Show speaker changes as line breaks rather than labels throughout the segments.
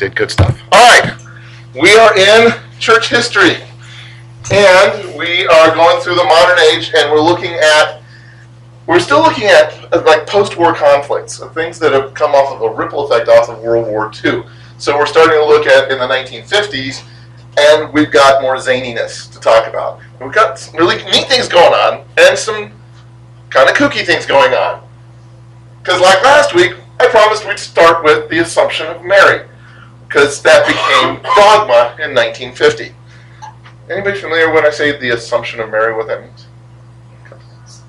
did good stuff. All right, we are in church history, and we are going through the modern age, and we're looking at we're still looking at uh, like post-war conflicts, things that have come off of a ripple effect off of World War II. So we're starting to look at in the 1950s, and we've got more zaniness to talk about. We've got some really neat things going on, and some kind of kooky things going on. Because like last week, I promised we'd start with the Assumption of Mary, because that became dogma in 1950. Anybody familiar when I say the Assumption of Mary, what that means?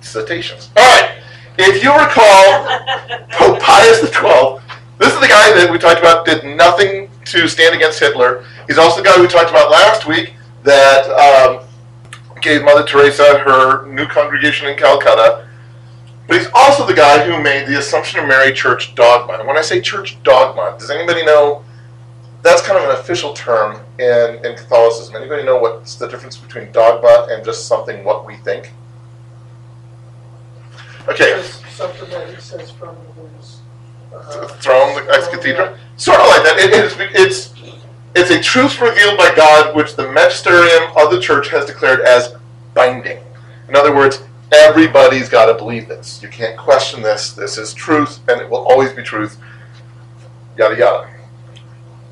Citations. All right. If you recall, Pope Pius XII, this is the guy that we talked about did nothing to stand against Hitler. He's also the guy we talked about last week that um, gave Mother Teresa her new congregation in Calcutta. But he's also the guy who made the Assumption of Mary church dogma. And when I say church dogma, does anybody know? That's kind of an official term in, in Catholicism. Anybody know what's the difference between dogma and just something what we think? Okay,
Just Something that he says from his. uh,
throne, the ex cathedra, sort of like that. It is. It's it's a truth revealed by God, which the magisterium of the church has declared as binding. In other words, everybody's got to believe this. You can't question this. This is truth, and it will always be truth. Yada yada.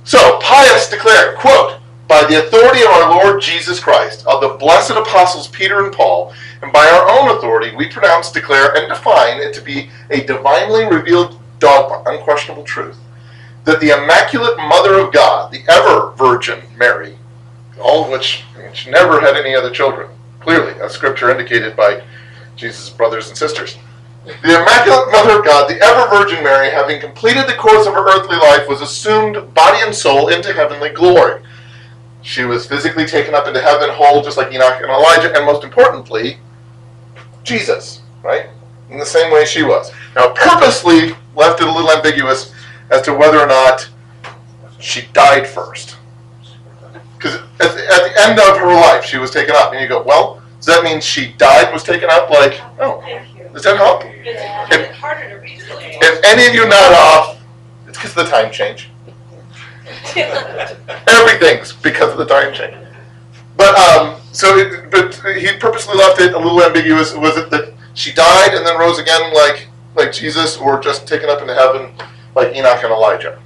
So Pius declared, quote, by the authority of our Lord Jesus Christ, of the blessed apostles Peter and Paul, and by our own authority, we pronounce, declare, and define it to be a divinely revealed dogma, unquestionable truth, that the Immaculate Mother of God, the ever Virgin Mary, all of which she never had any other children, clearly, as Scripture indicated by Jesus' brothers and sisters. The Immaculate Mother of God, the ever Virgin Mary, having completed the course of her earthly life, was assumed body and soul into heavenly glory. She was physically taken up into heaven whole, just like Enoch and Elijah, and most importantly, Jesus, right? In the same way she was. Now, purposely left it a little ambiguous as to whether or not she died first. Because at, the- end of her life, she was taken up. And you go, well, does that mean she died was taken up? Like, oh. Does that help?
It's harder to read.
If any of you nod off, it's because of the time change. Everything's because of the time change. But um, so, it, but he purposely left it a little ambiguous. Was it that she died and then rose again, like like Jesus, or just taken up into heaven, like Enoch and Elijah?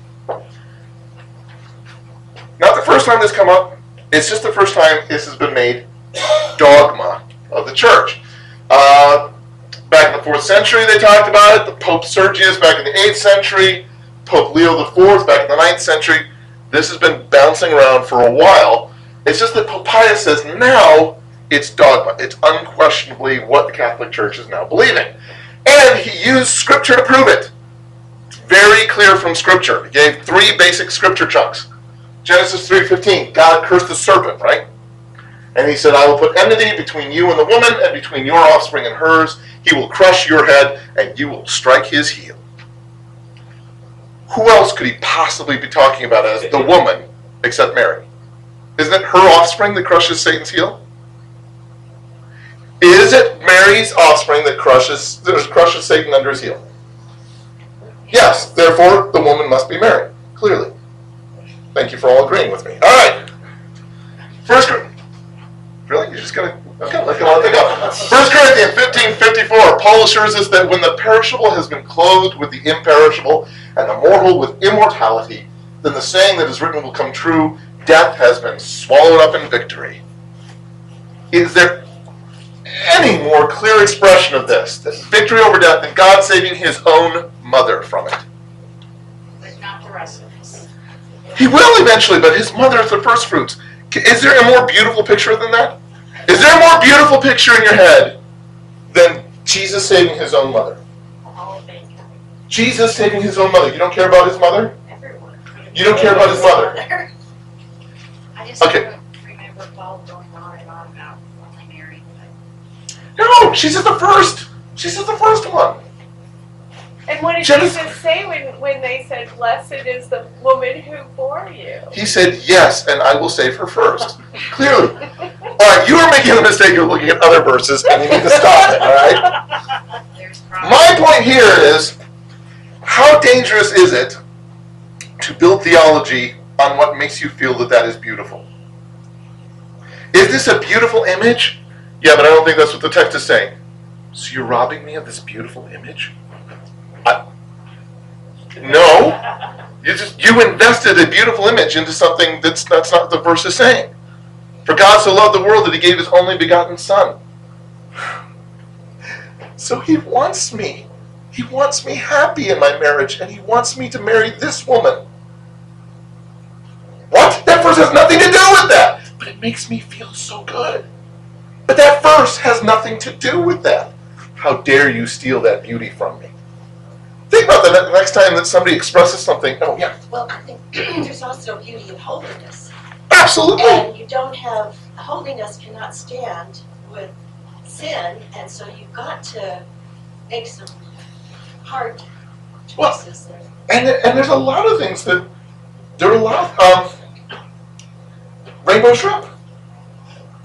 Not the first time this come up. It's just the first time this has been made dogma of the church. Uh, back in the fourth century, they talked about it. The Pope Sergius back in the eighth century. Pope Leo IV back in the ninth century. This has been bouncing around for a while. It's just that Pope Pius says now it's dogma. It's unquestionably what the Catholic Church is now believing. And he used Scripture to prove it. Very clear from Scripture. He gave three basic Scripture chunks. Genesis 3.15, God cursed the serpent, right? And he said, I will put enmity between you and the woman, and between your offspring and hers. He will crush your head, and you will strike his heel. Who else could he possibly be talking about as the woman except Mary? Isn't it her offspring that crushes Satan's heel? Is it Mary's offspring that crushes that crushes Satan under his heel? Yes. Therefore, the woman must be Mary. Clearly. Thank you for all agreeing with me. All right. First, Cor- really, you're just gonna okay? Let's go. Let that go. First Corinthians fifteen fifty four. Paul assures us that when the perishable has been clothed with the imperishable, and the mortal with immortality, then the saying that is written will come true: Death has been swallowed up in victory. Is there any more clear expression of this? That victory over death than God saving His own mother from it.
But not the rest of us.
He will eventually, but his mother is the first fruits. Is there a more beautiful picture than that? Is there a more beautiful picture in your head than Jesus saving his own mother? Jesus saving his own mother. You don't care about his mother? You don't care about his mother? Okay. No, she's just the first. She's just the first one.
And what did
Genesis-
Jesus say when, when they said, Blessed is the woman who bore you?
He said, Yes, and I will save her first. Clearly. All right, you are making the mistake of looking at other verses, and you need to stop it, all right? My point here is how dangerous is it to build theology on what makes you feel that that is beautiful. Is this a beautiful image? Yeah, but I don't think that's what the text is saying. So you're robbing me of this beautiful image? No. You just you invested a beautiful image into something that's that's not the verse is saying. For God so loved the world that he gave his only begotten son. So he wants me. He wants me happy in my marriage, and he wants me to marry this woman. What? That verse has nothing to do with that. But it makes me feel so good. But that verse has nothing to do with that. How dare you steal that beauty from me? Think about that the next time that somebody expresses something. Oh, yeah,
Well, I think there's also beauty in holiness.
absolutely.
And you don't have, holiness cannot stand with sin, and so you've got to make some hard
Well,
choices there.
And, and there's a lot of things that there are a lot of um, rainbow shrimp.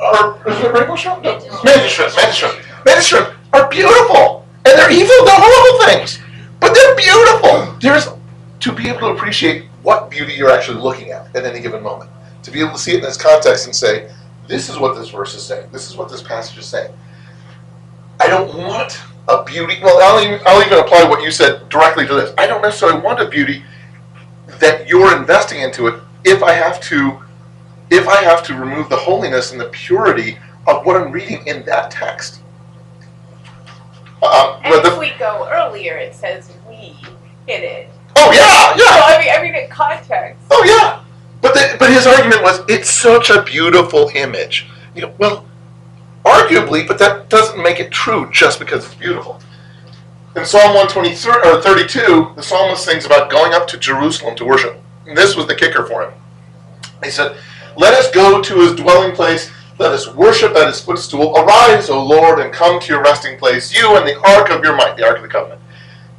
Or is it rainbow shrimp? No. Mantis shrimp, mantis shrimp. Mantis shrimp are beautiful. And they're evil, they're horrible things. They're beautiful. There's to be able to appreciate what beauty you're actually looking at at any given moment. To be able to see it in its context and say, this is what this verse is saying. This is what this passage is saying. I don't want a beauty. Well, I'll even, I'll even apply what you said directly to this. I don't necessarily want a beauty that you're investing into it if I have to if I have to remove the holiness and the purity of what I'm reading in that text. Uh,
And if
the,
we go earlier, it says we hit it.
oh yeah,
So
yeah,
I mean, I mean in context.
oh yeah. But the, but his argument was it's such a beautiful image. You know, well, arguably, but that doesn't make it true just because it's beautiful. In Psalm 123 or 32, the psalmist sings about going up to Jerusalem to worship. And this was the kicker for him. He said, Let us go to his dwelling place. Let us worship at his footstool. Arise, O Lord, and come to your resting place, you and the ark of your might, the ark of the covenant.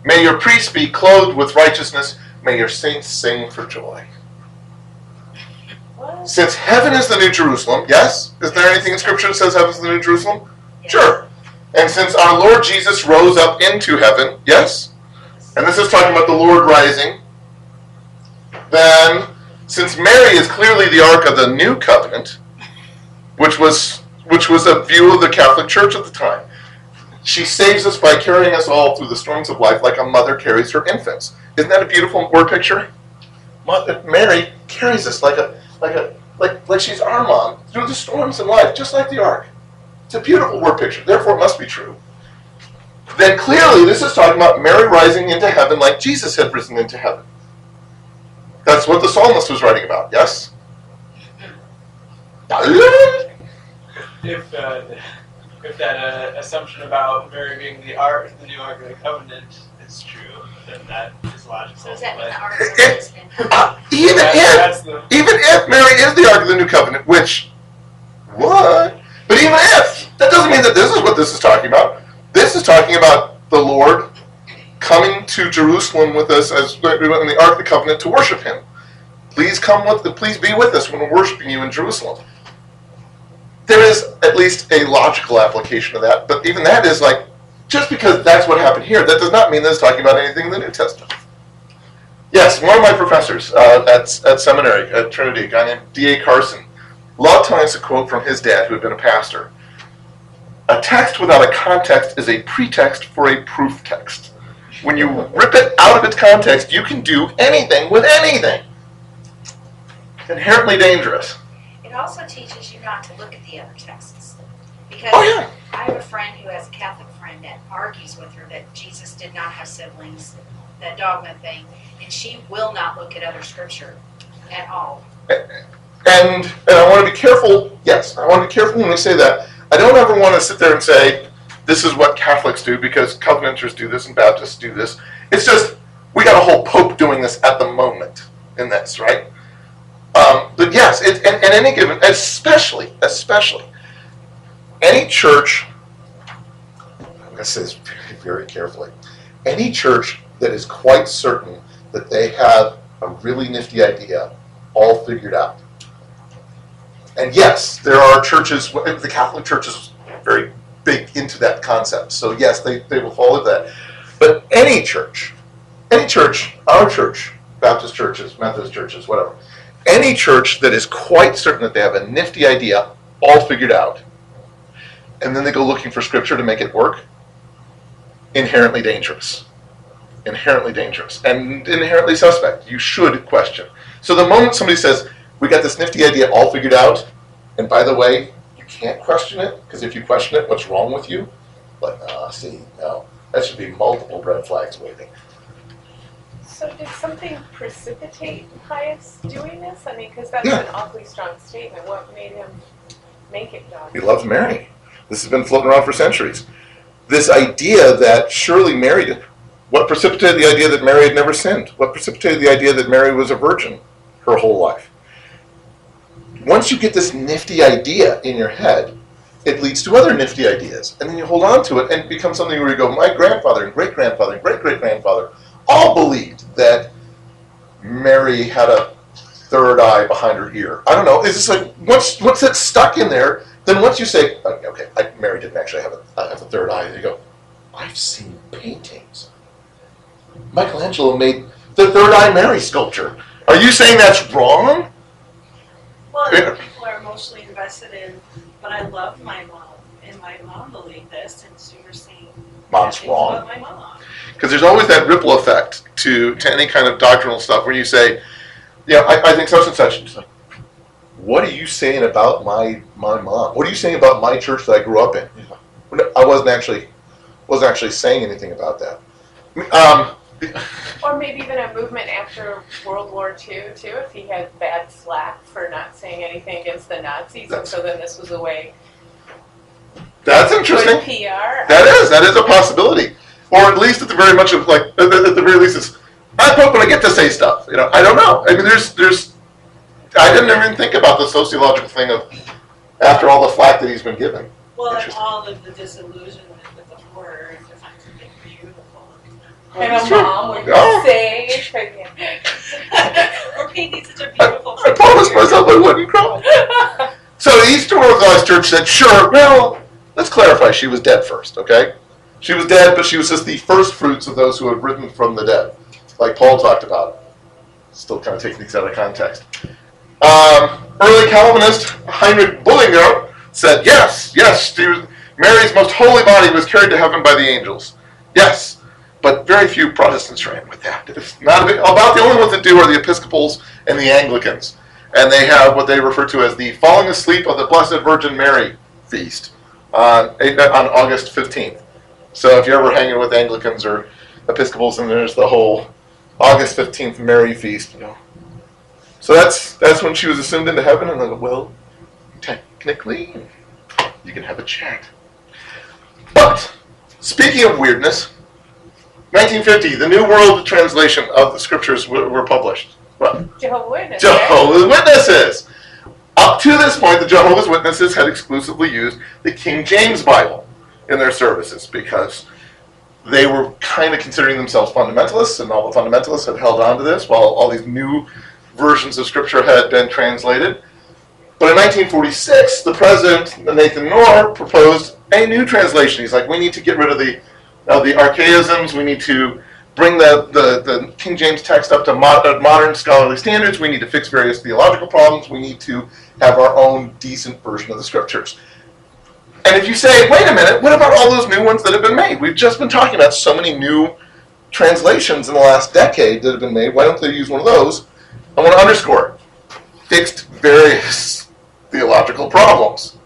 May your priests be clothed with righteousness. May your saints sing for joy.
What?
Since heaven is the new Jerusalem, yes? Is there anything in Scripture that says heaven is the new Jerusalem? Sure. And since our Lord Jesus rose up into heaven, yes? And this is talking about the Lord rising, then since Mary is clearly the ark of the new covenant, which was which was a view of the Catholic Church at the time, she saves us by carrying us all through the storms of life like a mother carries her infants. Isn't that a beautiful word picture? Mary carries us like a like a like like she's our mom through the storms of life, just like the ark. It's a beautiful word picture, therefore it must be true. Then clearly this is talking about Mary rising into heaven like Jesus had risen into heaven. That's what the psalmist was writing about, yes?
If uh, if that uh, assumption about Mary being the ark, the new ark of the covenant, is true, then that is logical.
So does that mean
but
the ark has always been
Uh, even
that-
if
the
even if Mary is the ark of the new covenant, which what? But even if that doesn't mean that this is what this is talking about. This is talking about the Lord coming to Jerusalem with us as we went in the ark of the covenant to worship Him. Please come with, please be with us when we're worshiping you in Jerusalem. There is at least a logical application of that, but even that is like just because that's what happened here, that does not mean that it's talking about anything in the New Testament. Yes, one of my professors uh, at, at seminary at Trinity, a guy named D.A. Carson, loved telling us a quote from his dad, who had been a pastor. A text without a context is a pretext for a proof text. When you rip it out of its context, you can do anything with anything. Inherently dangerous.
It also teaches you not to look at the other texts. Because
Oh, yeah.
I have a friend who has a Catholic friend that argues with her that Jesus did not have siblings, that dogma thing, and she will not look at other scripture at all.
And, and I want to be careful, yes, I want to be careful when we say that. I don't ever want to sit there and say, this is what Catholics do because Covenanters do this and Baptists do this. It's just, we got a whole Pope doing this at the moment in this, right? Um, but yes, it, and, and any given, especially, especially, any church, I'm going to say this very, very carefully, any church that is quite certain that they have a really nifty idea all figured out. And yes, there are churches, the Catholic Church is very big into that concept. So yes, they, they will follow that. But any church, any church, our church, Baptist churches, Methodist churches, whatever, any church that is quite certain that they have a nifty idea all figured out, and then they go looking for scripture to make it work, inherently dangerous. Inherently dangerous and inherently suspect. You should question. So the moment somebody says, We got this nifty idea all figured out, and by the way, you can't question it, because if you question it, what's wrong with you? Like, ah, see, no. That should be multiple red flags waving.
So did something precipitate Pius doing this? I mean, because that's
Yeah.
an awfully strong statement. What made him make it?
He loves Mary. This has been floating around for centuries. This idea that surely Mary did. What precipitated the idea that Mary had never sinned? What precipitated the idea that Mary was a virgin her whole life? Once you get this nifty idea in your head, it leads to other nifty ideas. And then you hold on to it and it becomes something where you go, my grandfather and great grandfather and great great grandfather all believed that Mary had a third eye behind her ear. I don't know. It's just like once once it's stuck in there, then once you say, okay, okay I, Mary didn't actually have a, have a third eye, you go, I've seen paintings. Michelangelo made the third eye Mary sculpture. Are you saying that's wrong?
Well,
Yeah.
people are emotionally invested in, but I love my mom, and my mom believed this, and so you're saying
Mom's wrong.
my mom.
Because there's always that ripple effect to, to any kind of doctrinal stuff where you say, yeah, I, I think such and such. It's like, what are you saying about my my mom? What are you saying about my church that I grew up in? I wasn't actually wasn't actually saying anything about that. Um,
Or maybe even a movement after World War II, too, if he had bad slack for not saying anything against the Nazis, and so then this was a way
that's interesting.
PR.
That is that is a possibility, or at least at the very much of like at the, at the very least it's I'm hoping I get to say stuff. You know, I don't know. I mean, there's there's I didn't even think about the sociological thing of after all the flack that he's been given.
Well, and all of the disillusionment with the horror, to find something beautiful.
And a mom would
Oh.
say,
We're painting such a beautiful
I promised myself I wouldn't cry. So the Eastern Orthodox Church said, sure, well, let's clarify. She was dead first, okay? She was dead, but she was just the first fruits of those who had risen from the dead, like Paul talked about. Still kind of taking these out of context. Um, early Calvinist Heinrich Bullinger said, yes, yes, was, Mary's most holy body was carried to heaven by the angels. Yes, but very few Protestants ran with that. It's not big, about the only ones that do are the Episcopals and the Anglicans and they have what they refer to as the falling asleep of the Blessed Virgin Mary feast on, on August 15th. So if you're ever hanging with Anglicans or Episcopals, and there's the whole August 15th Mary feast, you know. So that's that's when she was assumed into heaven, and then well, technically, you can have a chat. But speaking of weirdness, 1950, the New World Translation of the Scriptures were, were published. What?
Jehovah's Witness. right?
Jehovah's Witnesses. Up to this point, the Jehovah's Witnesses had exclusively used the King James Bible in their services because they were kind of considering themselves fundamentalists, and all the fundamentalists had held on to this while all these new versions of Scripture had been translated. But in 1946, the president, Nathan Knorr, proposed a new translation. He's like, we need to get rid of the, of the archaisms, we need to bring the, the, the King James text up to uh, modern scholarly standards. We need to fix various theological problems. We need to have our own decent version of the scriptures. And if you say, wait a minute, what about all those new ones that have been made? We've just been talking about so many new translations in the last decade that have been made. Why don't they use one of those? I want to underscore fixed various theological problems.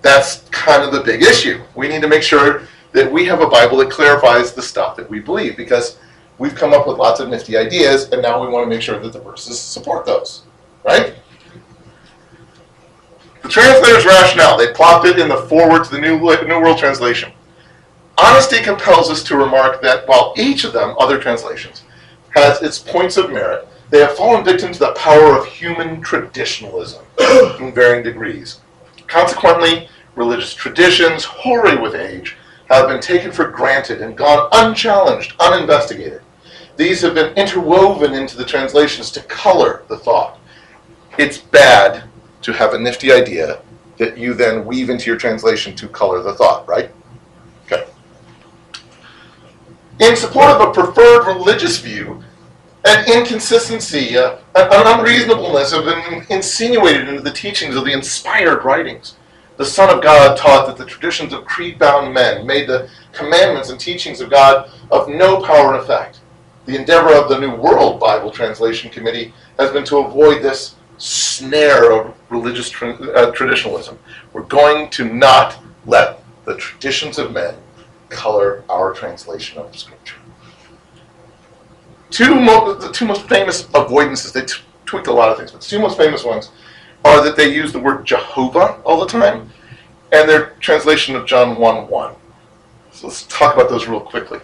That's kind of the big issue. We need to make sure that we have a Bible that clarifies the stuff that we believe because we've come up with lots of nifty ideas and now we want to make sure that the verses support those. Right? The translator's rationale, they plopped it in the foreword to the New, New World Translation. Honesty compels us to remark that while each of them, other translations, has its points of merit, they have fallen victim to the power of human traditionalism in varying degrees. Consequently, religious traditions, hoary with age, have been taken for granted and gone unchallenged, uninvestigated. These have been interwoven into the translations to color the thought. It's bad to have a nifty idea that you then weave into your translation to color the thought, right? Okay. In support of a preferred religious view, an inconsistency, uh, an unreasonableness have been insinuated into the teachings of the inspired writings. The Son of God taught that the traditions of creed bound men made the commandments and teachings of God of no power and effect. The endeavor of the New World Bible Translation Committee has been to avoid this snare of religious tra- uh, traditionalism. We're going to not let the traditions of men color our translation of Scripture. Two mo- the two most famous avoidances, they t- tweaked a lot of things, but the two most famous ones are that they use the word Jehovah all the time and their translation of John 1 1. So let's talk about those real quickly.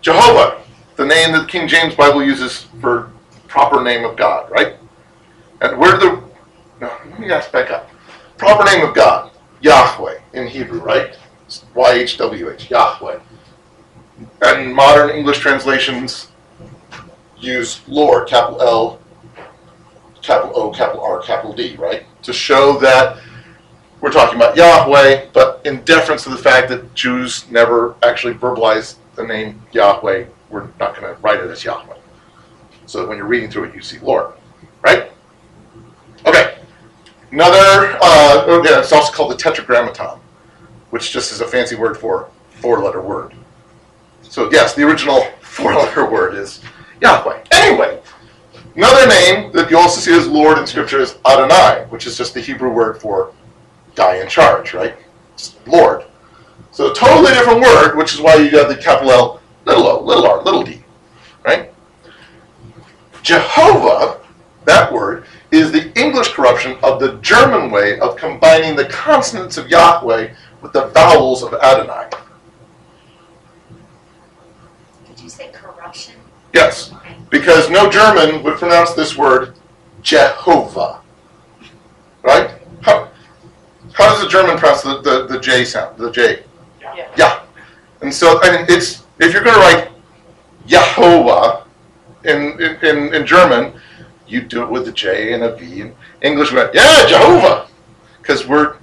Jehovah, the name that the King James Bible uses for proper name of God, right? And where the no, let me ask back up. Proper name of God, Yahweh in Hebrew, right? Y H W H, Yahweh. And modern English translations use Lord, capital L, capital O, capital R, capital D, right? To show that we're talking about Yahweh, but in deference to the fact that Jews never actually verbalized the name Yahweh, we're not going to write it as Yahweh. So when you're reading through it, you see Lord, right? Okay. Another, uh, oh, yeah, it's also called the Tetragrammaton, which just is a fancy word for four-letter word. So yes, the original four-letter word is Yahweh. Anyway, another name that you also see as Lord in Scripture is Adonai, which is just the Hebrew word for guy in charge, right? It's Lord. So totally different word, which is why you got the capital L, little o, little r, little d, right? Jehovah, that word, is the English corruption of the German way of combining the consonants of Yahweh with the vowels of Adonai.
Did you say corruption?
Yes, because no German would pronounce this word Jehovah. Right? How, how does the German pronounce the, the, the J sound? The J?
Yeah.
Yeah. And so, I mean, it's, if you're going to write Yehovah in, in, in, in German, you do it with a J and a V. In English, we yeah, Jehovah. Because we're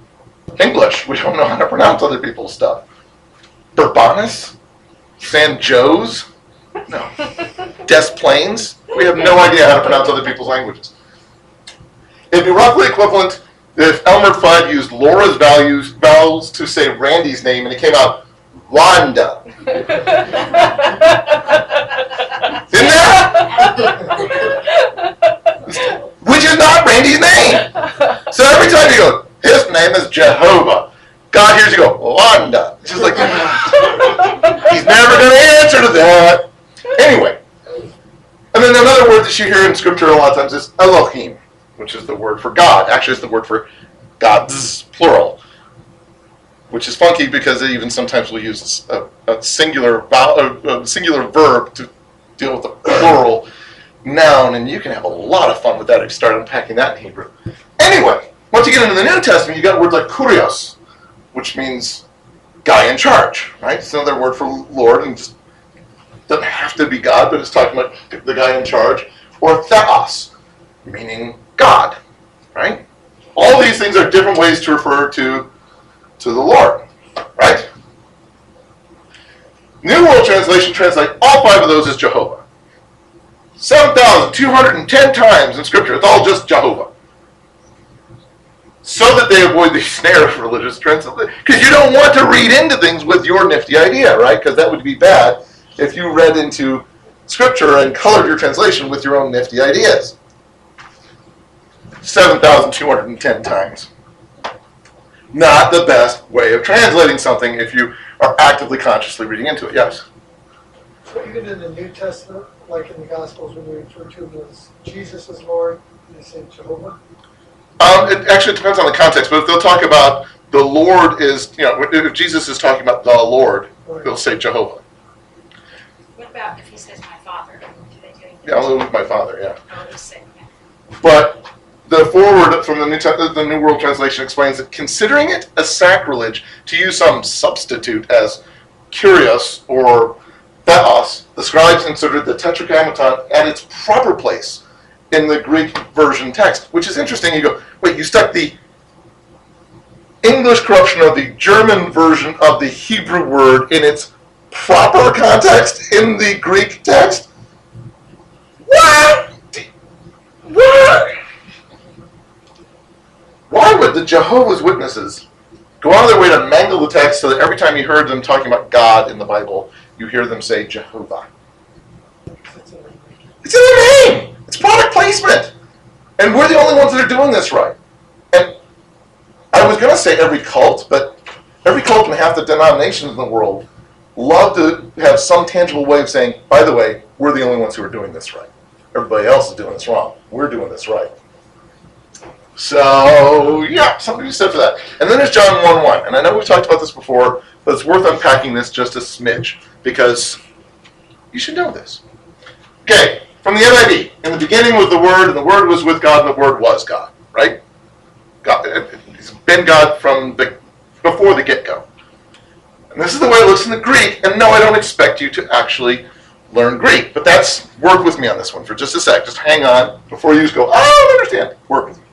English. We don't know how to pronounce other people's stuff. Bourbonus? San Joe's? No. Des Plaines? We have no idea how to pronounce other people's languages. It'd be roughly equivalent if Elmer Fudd used Laura's values, vowels to say Randy's name and it came out Wanda. Didn't Which is not Randy's name. So every time you go, his name is Jehovah. God hears you go, Wanda. It's just like, he's never going to answer to that. Anyway. And then another word that you hear in scripture a lot of times is Elohim, which is the word for God. Actually, it's the word for gods, plural. Which is funky because even sometimes will use a, a singular a, a singular verb to deal with the plural noun, and you can have a lot of fun with that if you start unpacking that in Hebrew. Anyway, once you get into the New Testament, you got words like kurios, which means guy in charge, right? It's another word for Lord, and just doesn't have to be God, but it's talking about the guy in charge. Or theos, meaning God, right? All these things are different ways to refer to to the Lord, right? New World Translation translate all five of those as Jehovah. 7,210 times in Scripture, it's all just Jehovah. So that they avoid the snare of religious trends. Because you don't want to read into things with your nifty idea, right? Because that would be bad if you read into Scripture and colored your translation with your own nifty ideas. 7,210 times. Not the best way of translating something if you are actively, consciously reading into it. Yes?
So even in the New Testament, like in the Gospels, when we refer to him as Jesus as Lord, they say Jehovah.
Um, it actually depends on the context, but if they'll talk about the Lord is, you know, if Jesus is talking about the Lord,
Right.
they'll say Jehovah.
What about if he says my father? Do they do anything?
Yeah, I'll live with my Father, yeah.
I'll just say, yeah.
But the forward from the New, Te- the New World Translation explains that considering it a sacrilege to use some substitute as kurios or theos, the scribes considered the Tetragrammaton at its proper place in the Greek version text, which is interesting. You go, wait, you stuck the English corruption of the German version of the Hebrew word in its proper context in the Greek text? What? What? Why would the Jehovah's Witnesses go out of their way to mangle the text so that every time you heard them talking about God in the Bible, you hear them say Jehovah?
It's
in their name. It's product placement. And we're the only ones that are doing this right. And I was going to say every cult, but every cult and half the denominations in the world love to have some tangible way of saying, by the way, we're the only ones who are doing this right. Everybody else is doing this wrong. We're doing this right. So, yeah, something to said for that. And then there's John 1 1. And I know we've talked about this before, but it's worth unpacking this just a smidge because you should know this. Okay, from the NIV. In the beginning was the Word, and the Word was with God, and the Word was God. Right? God, he's been God from the before the get-go. And this is the way it looks in the Greek. And no, I don't expect you to actually learn Greek, but that's work with me on this one for just a sec. Just hang on before you just go. Oh, I understand. Work with me.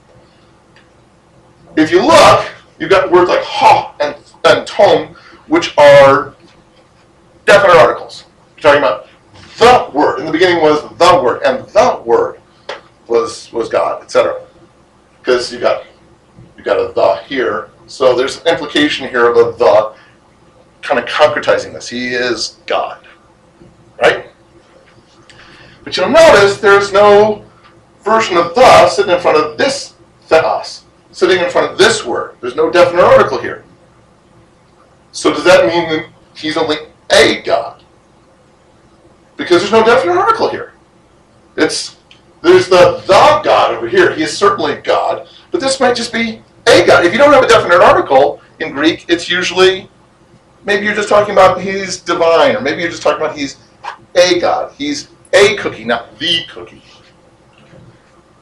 If you look, you've got words like ha and and which are definite articles. You're talking about the word. In the beginning was the word, and the word was was God, etc. Because you got you got a the here, so there's an implication here of a the, kind of concretizing this. He is God, right? But you'll notice there's no version of the sitting in front of this theos, sitting in front of this word. There's no definite article here. So does that mean that he's only a God? because there's no definite article here. It's there's the the God over here. He is certainly God, but this might just be a God. If you don't have a definite article in Greek, it's usually maybe you're just talking about he's divine, or maybe you're just talking about he's a God. He's a cookie, not the cookie.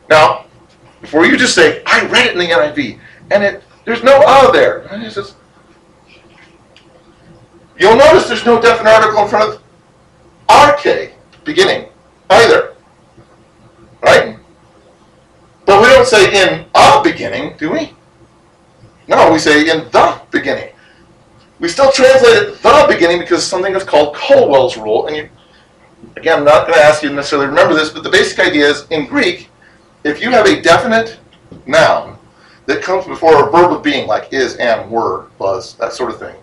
Now, before you just say, I read it in the NIV, and it there's no "a" there. It's just- You'll notice there's no definite article in front of arche, beginning, either. Right? But we don't say in a beginning, do we? No, we say in the beginning. We still translate it the beginning because something is called Colwell's rule. And you, again, I'm not going to ask you to necessarily remember this, but the basic idea is in Greek, if you have a definite noun that comes before a verb of being, like is, am, were, was, that sort of thing,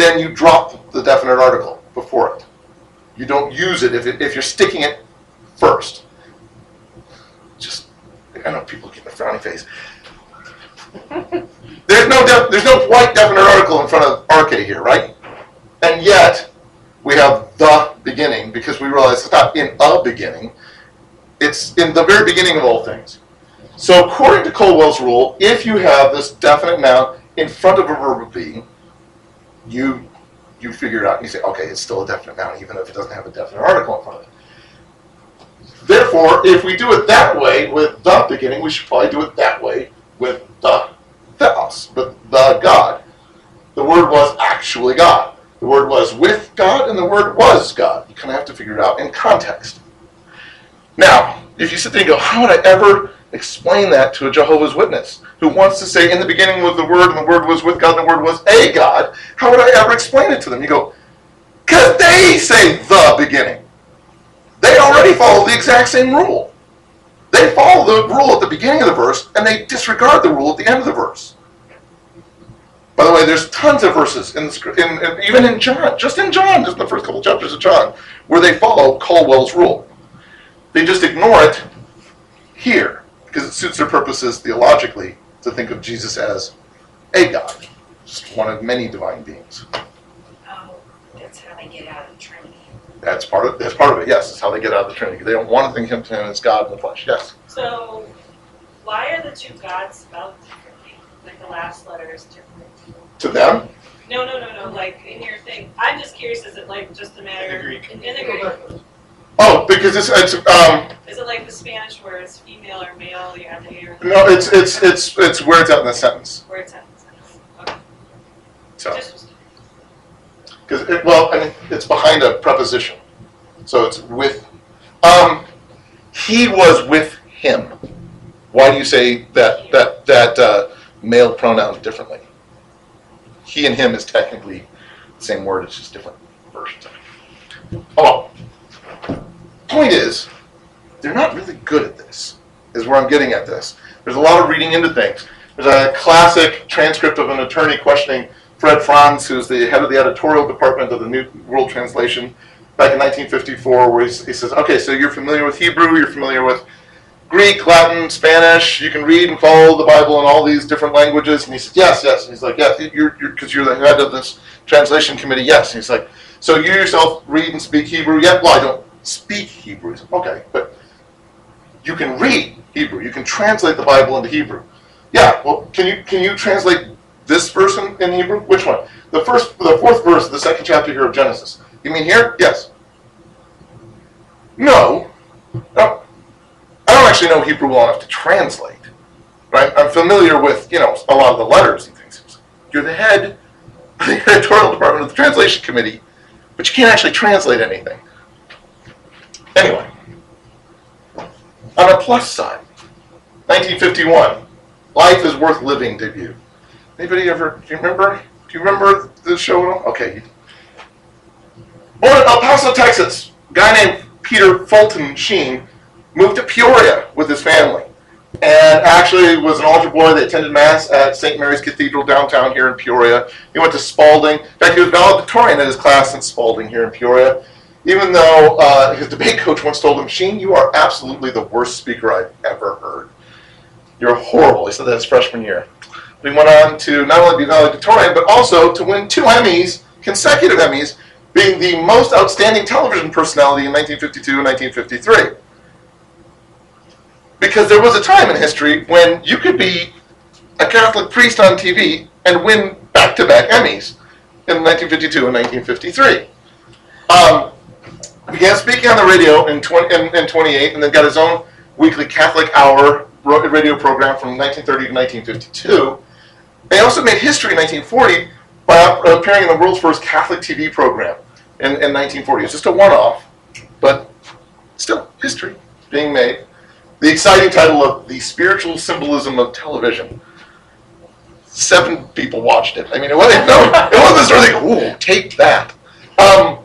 then you drop the definite article before it. You don't use it if, it, if you're sticking it first. Just, I know people get the frowny face. there's no def, there's no white definite article in front of arche here, right? And yet we have the beginning because we realize it's not in a beginning. It's in the very beginning of all things. So according to Colwell's rule, if you have this definite noun in front of a verb of being, you you figure it out you say, okay, it's still a definite noun, even if it doesn't have a definite article in front of it. Therefore, if we do it that way with the beginning, we should probably do it that way with the theos, with the God. The word was actually God. The word was with God, and the word was God. You kind of have to figure it out in context. Now, if you sit there and go, how would I ever explain that to a Jehovah's Witness who wants to say, in the beginning was the Word, and the Word was with God, and the Word was a God? How would I ever explain it to them? You go, because they say the beginning. They already follow the exact same rule. They follow the rule at the beginning of the verse, and they disregard the rule at the end of the verse. By the way, there's tons of verses in, the, in, in even in John, just in John, just in the first couple chapters of John, where they follow Colwell's rule. They just ignore it here because it suits their purposes theologically to think of Jesus as a God, just one of many divine beings.
Oh, that's how they get out of the Trinity.
That's part of that's part of it. Yes, it's how they get out of the Trinity. They don't want to think of him as God in the flesh. Yes.
So, why are the two gods spelled differently? Like the last letter is different.
To them,
No, no, no, no. Like in your thing, I'm just curious. Is it like just a matter
In the Greek.
In the Greek,
oh, because it's it's um
is it like the Spanish where it's female or male? You have the hair.
no, it's it's it's it's where it's out in the sentence.
Where it's at. the sentence. Okay.
So
Just
because it, well, I mean, it's behind a preposition, so it's with. Um, he was with him. Why do you say that that that uh, male pronoun differently? He and him is technically the same word. It's just different versions of it. Oh, point is, they're not really good at this, is where I'm getting at this. There's a lot of reading into things. There's a classic transcript of an attorney questioning Fred Franz, who's the head of the editorial department of the New World Translation back in 1954, where he says, okay, so you're familiar with Hebrew, you're familiar with Greek, Latin, Spanish, you can read and follow the Bible in all these different languages. And he says, yes, yes. And he's like, yes, you're, you're, because you're the head of this translation committee, yes. And he's like, so you yourself read and speak Hebrew? Yeah, well, I don't speak Hebrew. He's okay, but you can read Hebrew. You can translate the Bible into Hebrew. Yeah, well, can you can you translate this verse in, in Hebrew? Which one? The first, the fourth verse, of the second chapter here of Genesis. You mean here? Yes. No. No. I don't actually know Hebrew well enough to translate. Right? I'm familiar with, you know, a lot of the letters and things. You're the head of the editorial department of the translation committee, but you can't actually translate anything. Anyway, on a plus side, 1951, Life is Worth Living debut. Anybody ever, do you remember? Do you remember the show at all? Okay. Born in El Paso, Texas, a guy named Peter Fulton Sheen moved to Peoria with his family and actually was an altar boy that attended Mass at St. Mary's Cathedral downtown here in Peoria. He went to Spalding. In fact, he was valedictorian at his class in Spalding here in Peoria. Even though uh, his debate coach once told him, Sheen, you are absolutely the worst speaker I've ever heard. You're horrible. He said that his freshman year. But he went on to not only be valedictorian, but also to win two Emmys, consecutive Emmys, being the most outstanding television personality in 1952 and 1953 because there was a time in history when you could be a Catholic priest on TV and win back-to-back Emmys in 1952 and 1953. Um, began speaking on the radio in, 20, in, in 28 and then got his own weekly Catholic Hour radio program from 1930 to 1952. They also made history in 1940 by appearing in the world's first Catholic TV program in, in 1940. It's just a one-off, but still history being made the exciting title of The Spiritual Symbolism of Television. Seven people watched it. I mean, it wasn't, no, it wasn't sort of ooh, take that. Um,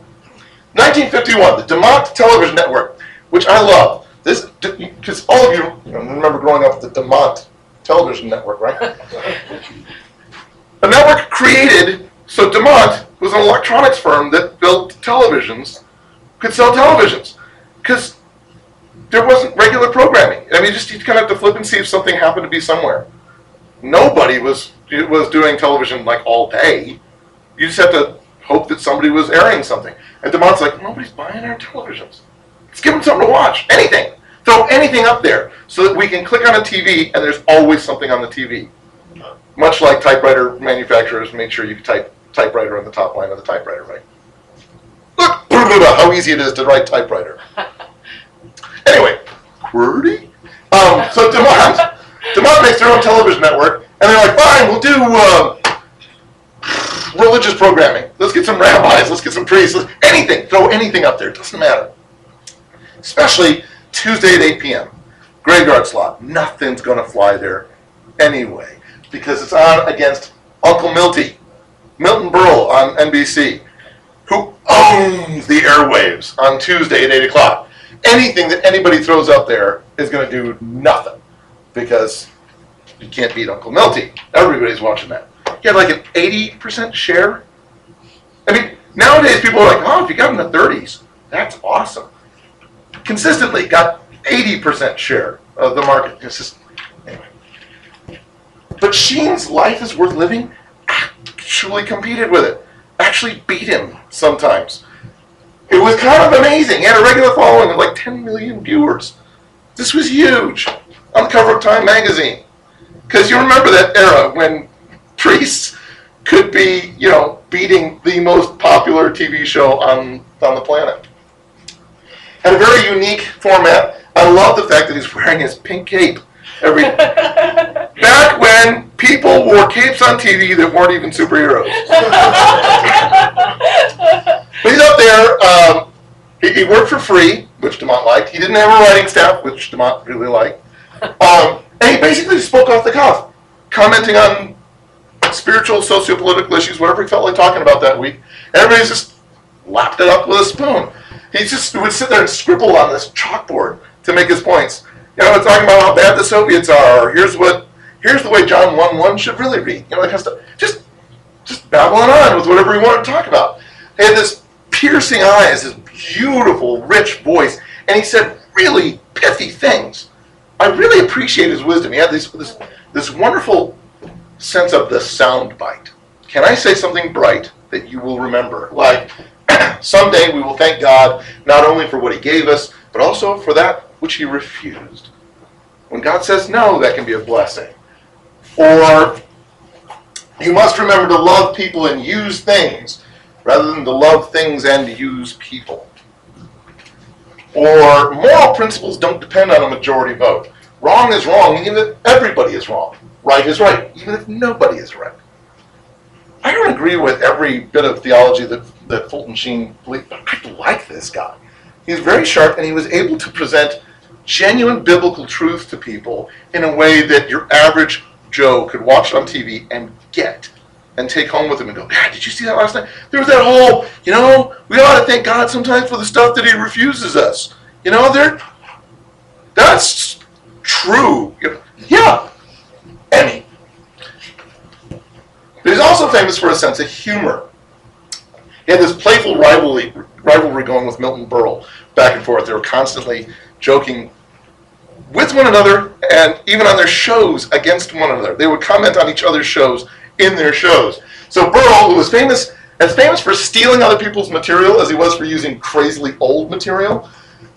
1951, the DuMont Television Network, which I love. This, because all of you, you know, remember growing up with the DuMont Television Network, right? A network created, so DuMont was an electronics firm that built televisions, could sell televisions. Because there wasn't regular programming. I mean, just you kind of have to flip and see if something happened to be somewhere. Nobody was was doing television like all day. You just have to hope that somebody was airing something. And DuMont's like, nobody's buying our televisions. Let's give them something to watch. Anything. Throw anything up there so that we can click on a TV and there's always something on the TV. Much like typewriter manufacturers make sure you type typewriter on the top line of the typewriter, right? Look how easy it is to write typewriter. Anyway, QWERTY? Um, so DuMont, DuMont makes their own television network, and they're like, fine, we'll do uh, religious programming. Let's get some rabbis, let's get some priests, let's, anything, throw anything up there, it doesn't matter. Especially Tuesday at 8 p.m. Graveyard slot. Nothing's going to fly there anyway, because it's on against Uncle Milty, Milton Berle on NBC, who owns the airwaves on Tuesday at 8 o'clock anything that anybody throws up there is going to do nothing because you can't beat Uncle Milty. Everybody's watching that. He had like an 80% share. I mean, nowadays people are like, oh, if you got in the 30s, that's awesome. Consistently got 80% share of the market. It's just, anyway. But Sheen's Life is Worth Living actually competed with it, actually beat him sometimes. It was kind of amazing. He had a regular following of like 10 million viewers. This was huge on the cover of Time magazine. Because you remember that era when priests could be, you know, beating the most popular TV show on, on the planet. Had a very unique format. I love the fact that he's wearing his pink cape every back when people wore capes on TV that weren't even superheroes. But he's up there. Um, he, he worked for free, which DuMont liked. He didn't have a writing staff, which DuMont really liked. Um, and he basically spoke off the cuff, commenting on spiritual, socio-political issues, whatever he felt like talking about that week. Everybody's just lapped it up with a spoon. He just would sit there and scribble on this chalkboard to make his points. You know, talking about how bad the Soviets are. Or here's what, here's the way John one one should really read. You know, that kind of stuff. Just, just babbling on with whatever he wanted to talk about. He had this piercing eyes, this beautiful, rich voice, and he said really pithy things. I really appreciate his wisdom. He had this this, this wonderful sense of the sound bite. Can I say something bright that you will remember? Like, someday we will thank God not only for what He gave us, but also for that which He refused. When God says no, that can be a blessing. Or, you must remember to love people and use things rather than to love things and use people. Or, moral principles don't depend on a majority vote. Wrong is wrong, even if everybody is wrong. Right is right, even if nobody is right. I don't agree with every bit of theology that, that Fulton Sheen believed, but I like this guy. He's very sharp and he was able to present genuine biblical truth to people in a way that your average Joe could watch on TV and get and take home with him and go, God, did you see that last night? There was that whole, you know, we ought to thank God sometimes for the stuff that he refuses us. You know, there that's true. Yeah. Emmy. But he's also famous for a sense of humor. He had this playful rivalry, rivalry going with Milton Berle back and forth. They were constantly joking with one another and even on their shows against one another. They would comment on each other's shows in their shows. So Berle, who was famous as famous for stealing other people's material as he was for using crazily old material,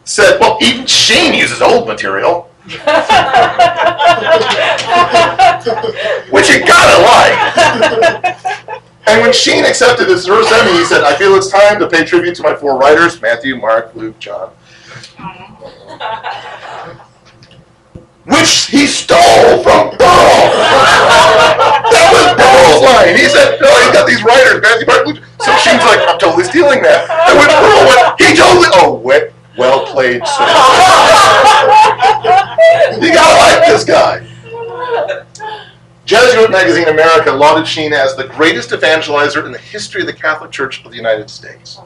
said, "Well, even Sheen uses old material, which you gotta like." And when Sheen accepted his first Emmy, he said, "I feel it's time to pay tribute to my four writers: Matthew, Mark, Luke, John." which he stole from Berle. that was Berle's line. He said, no, he's got these writers, Matthew Mark, Luke. So Sheen's like, I'm totally stealing that. And when Berle went, he totally, oh, wet, well played, sir. you gotta like this guy. Jesuit magazine America lauded Sheen as the greatest evangelizer in the history of the Catholic Church of the United States.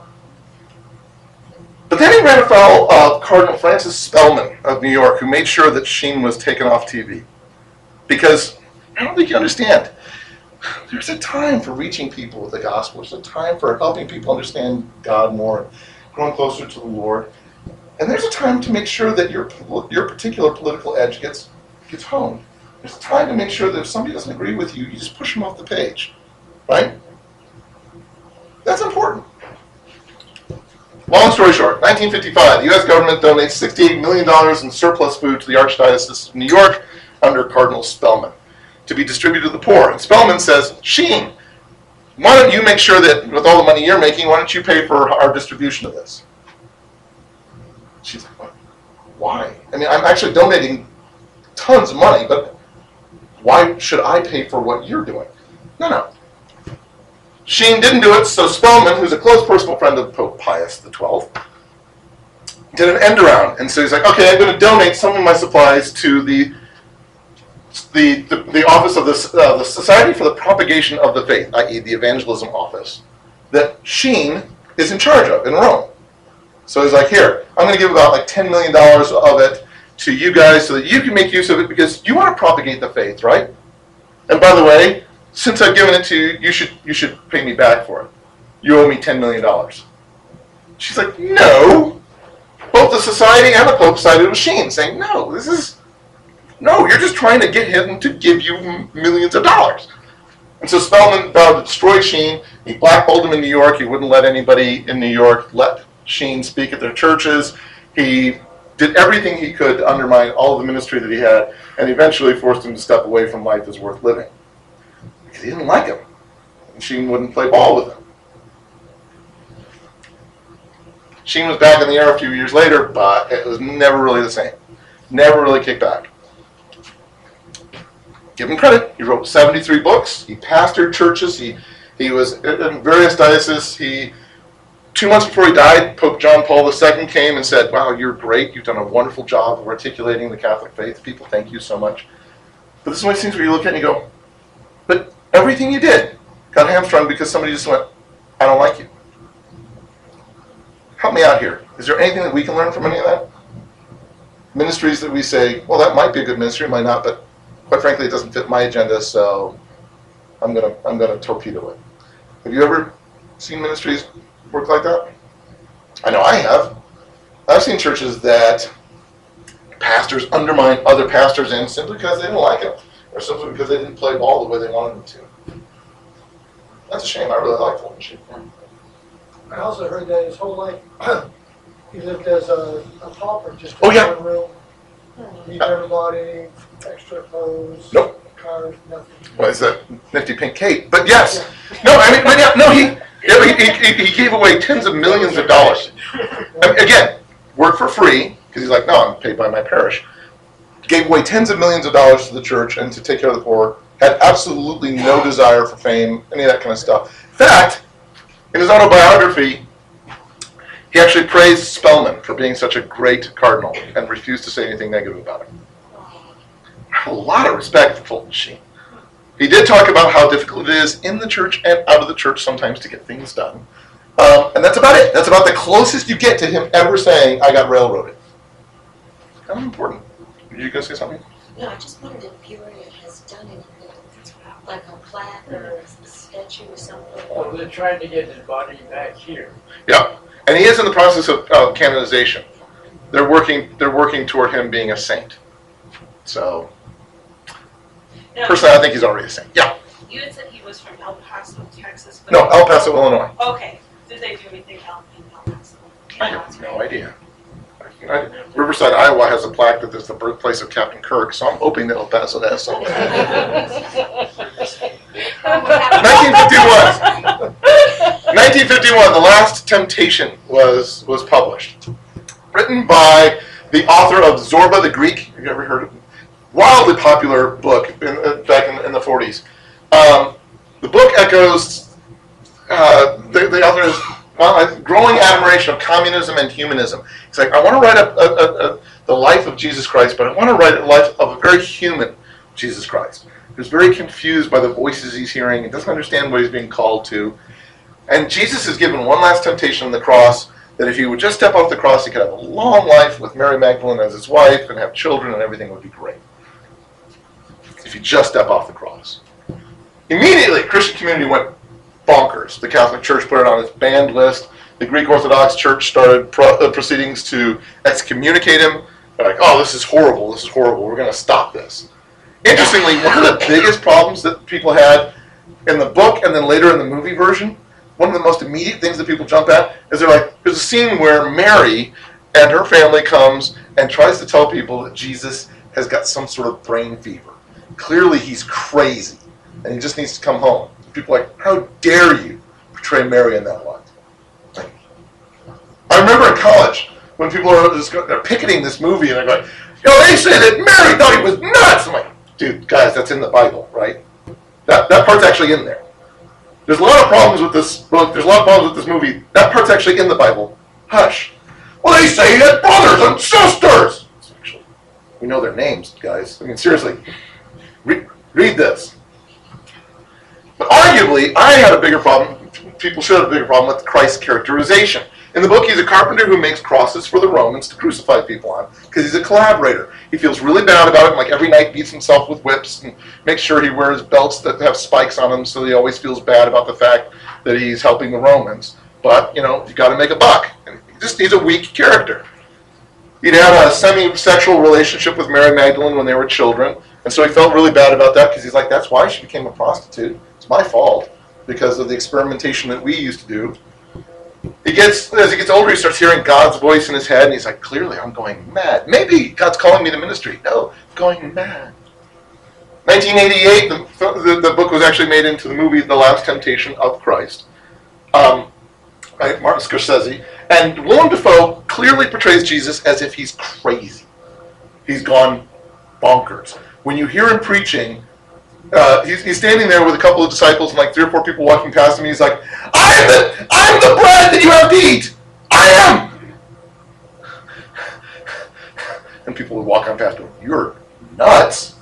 But then he ran afoul of Cardinal Francis Spellman of New York, who made sure that Sheen was taken off TV. Because I don't think you understand. There's a time for reaching people with the gospel. There's a time for helping people understand God more, growing closer to the Lord. And there's a time to make sure that your your particular political edge gets gets honed. There's a time to make sure that if somebody doesn't agree with you, you just push them off the page. Right? That's important. Long story short, 1955, the U.S. government donates $68 million in surplus food to the Archdiocese of New York under Cardinal Spellman to be distributed to the poor. And Spellman says, Sheen, why don't you make sure that with all the money you're making, why don't you pay for our distribution of this? She's like, why? I mean, I'm actually donating tons of money, but why should I pay for what you're doing? No, no. Sheen didn't do it, so Spellman, who's a close personal friend of Pope Pius XII, did an end around. And so he's like, okay, I'm going to donate some of my supplies to the the, the, the office of the, uh, the Society for the Propagation of the Faith, i.e., the evangelism office, that Sheen is in charge of in Rome. So he's like, here, I'm going to give about like $10 million of it to you guys so that you can make use of it because you want to propagate the faith, right? And by the way, since I've given it to you, you should you should pay me back for it. You owe me ten million dollars. She's like, no. Both the society and the Pope sided with Sheen, saying, no, this is no, you're just trying to get him to give you millions of dollars. And so Spellman vowed to destroy Sheen. He blackballed him in New York. He wouldn't let anybody in New York let Sheen speak at their churches. He did everything he could to undermine all the ministry that he had, and eventually forced him to step away from life is worth living because he didn't like him. And Sheen wouldn't play ball with him. Sheen was back in the air a few years later, but it was never really the same. Never really kicked back. Give him credit. He wrote 73 books. He pastored churches. He he was in various dioceses. He two months before he died, Pope John Paul II came and said, "Wow, you're great. You've done a wonderful job of articulating the Catholic faith. People thank you so much." But this is one of these things where you look at it and you go, "But everything you did got hamstrung because somebody just went, I don't like you." Help me out here. Is there anything that we can learn from any of that? ministries that we say, well, that might be a good ministry, it might not, but quite frankly, it doesn't fit my agenda, so I'm gonna I'm gonna torpedo it. Have you ever seen ministries work like that? I know I have. I've seen churches that pastors undermine other pastors in simply because they didn't like them, or simply because they didn't play ball the way they wanted them to. That's a shame. I really like Fulton Sheen.
I also heard that his whole life, he lived as a, a pauper, just
Oh,
in
yeah.
one room. He uh, never bought any extra clothes.
Nope.
Cars, nothing.
Well, it's a nifty pink cape, but yes, no, I mean, but yeah, no, he, yeah, he, he, he gave away tens of millions of dollars. Again, work for free because he's like, no, I'm paid by my parish. Gave away tens of millions of dollars to the church and to take care of the poor. Had absolutely no desire for fame, any of that kind of stuff. In fact, in his autobiography, he actually praised Spellman for being such a great cardinal and refused to say anything negative about him. A lot of respect for Fulton Sheen. He did talk about how difficult it is in the church and out of the church sometimes to get things done. Um, and that's about it. That's about the closest you get to him ever saying, I got railroaded. Kind of important. Did you guys say something?
No, I just wondered if Peoria has done anything, like a plaque or a statue or something.
Well, they're trying to get his body back here.
Yeah. And he is in the process of uh, canonization. They're working, they're working toward him being a saint. So,
Now,
personally, I think he's already a saint. Yeah.
You had said he was from El Paso, Texas, but.
No, El Paso, Illinois.
Okay, did they do anything else in El Paso?
I have no idea. I- Riverside, Iowa has a plaque that is the birthplace of Captain Kirk, so I'm hoping that El Paso has something. 1951. 1951, The Last Temptation was was published. Written by the author of Zorba the Greek. Have you ever heard of it? Wildly popular book in, uh, back in, in the 40s. Um, the book echoes uh, the, the author is well, growing admiration of communism and humanism. He's like, I want to write a, a, a, the life of Jesus Christ, but I want to write a life of a very human Jesus Christ who's very confused by the voices he's hearing and doesn't understand what he's being called to. And Jesus is given one last temptation on the cross that if he would just step off the cross, he could have a long life with Mary Magdalene as his wife and have children and everything would be great. If you just step off the cross. Immediately, Christian community went bonkers. The Catholic Church put it on its banned list. The Greek Orthodox Church started pro- uh, proceedings to excommunicate him. They're like, oh, this is horrible. This is horrible. We're going to stop this. Interestingly, one of the biggest problems that people had in the book and then later in the movie version, one of the most immediate things that people jump at is they're like, there's a scene where Mary and her family comes and tries to tell people that Jesus has got some sort of brain fever. Clearly, he's crazy and he just needs to come home. People are like, how dare you portray Mary in that light? I remember in college when people are just they're picketing this movie and they're like, know, they say that Mary thought he was nuts. I'm like, dude, guys, that's in the Bible, right? That that part's actually in there. There's a lot of problems with this book. There's a lot of problems with this movie. That part's actually in the Bible. Hush. Well, they say he had brothers and sisters. Actually, we know their names, guys. I mean, seriously, Re- read this. But arguably, I had a bigger problem. People should have a bigger problem with Christ's characterization. In the book, he's a carpenter who makes crosses for the Romans to crucify people on because he's a collaborator. He feels really bad about it. and Like every night, beats himself with whips and makes sure he wears belts that have spikes on them, so he always feels bad about the fact that he's helping the Romans. But you know, you got to make a buck. And he just he's a weak character. He'd had a semi-sexual relationship with Mary Magdalene when they were children, and so he felt really bad about that because he's like, "That's why she became a prostitute. It's my fault because of the experimentation that we used to do." He gets as he gets older, he starts hearing God's voice in his head, and he's like, "Clearly, I'm going mad. Maybe God's calling me to ministry. No, I'm going mad." 1988, the, the, the book was actually made into the movie The Last Temptation of Christ. Um, by Martin Scorsese. And Willem Dafoe clearly portrays Jesus as if he's crazy. He's gone bonkers. When you hear him preaching, uh, he's, he's standing there with a couple of disciples and like three or four people walking past him. He's like, "I'm the I'm the bread that you have to eat. I am." And people would walk on past him. You're nuts.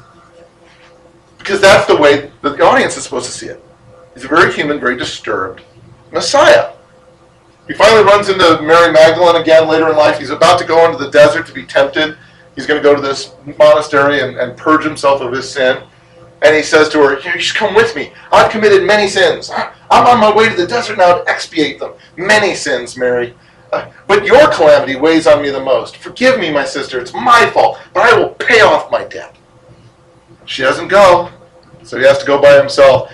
Because that's the way that the audience is supposed to see it. He's a very human, very disturbed Messiah. He finally runs into Mary Magdalene again later in life. He's about to go into the desert to be tempted, He's going to go to this monastery and, and purge himself of his sin. And he says to her, You should come with me. I've committed many sins. I'm on my way to the desert now to expiate them. Many sins, Mary. Uh, But your calamity weighs on me the most. Forgive me, my sister. It's my fault, but I will pay off my debt. She doesn't go, so he has to go by himself.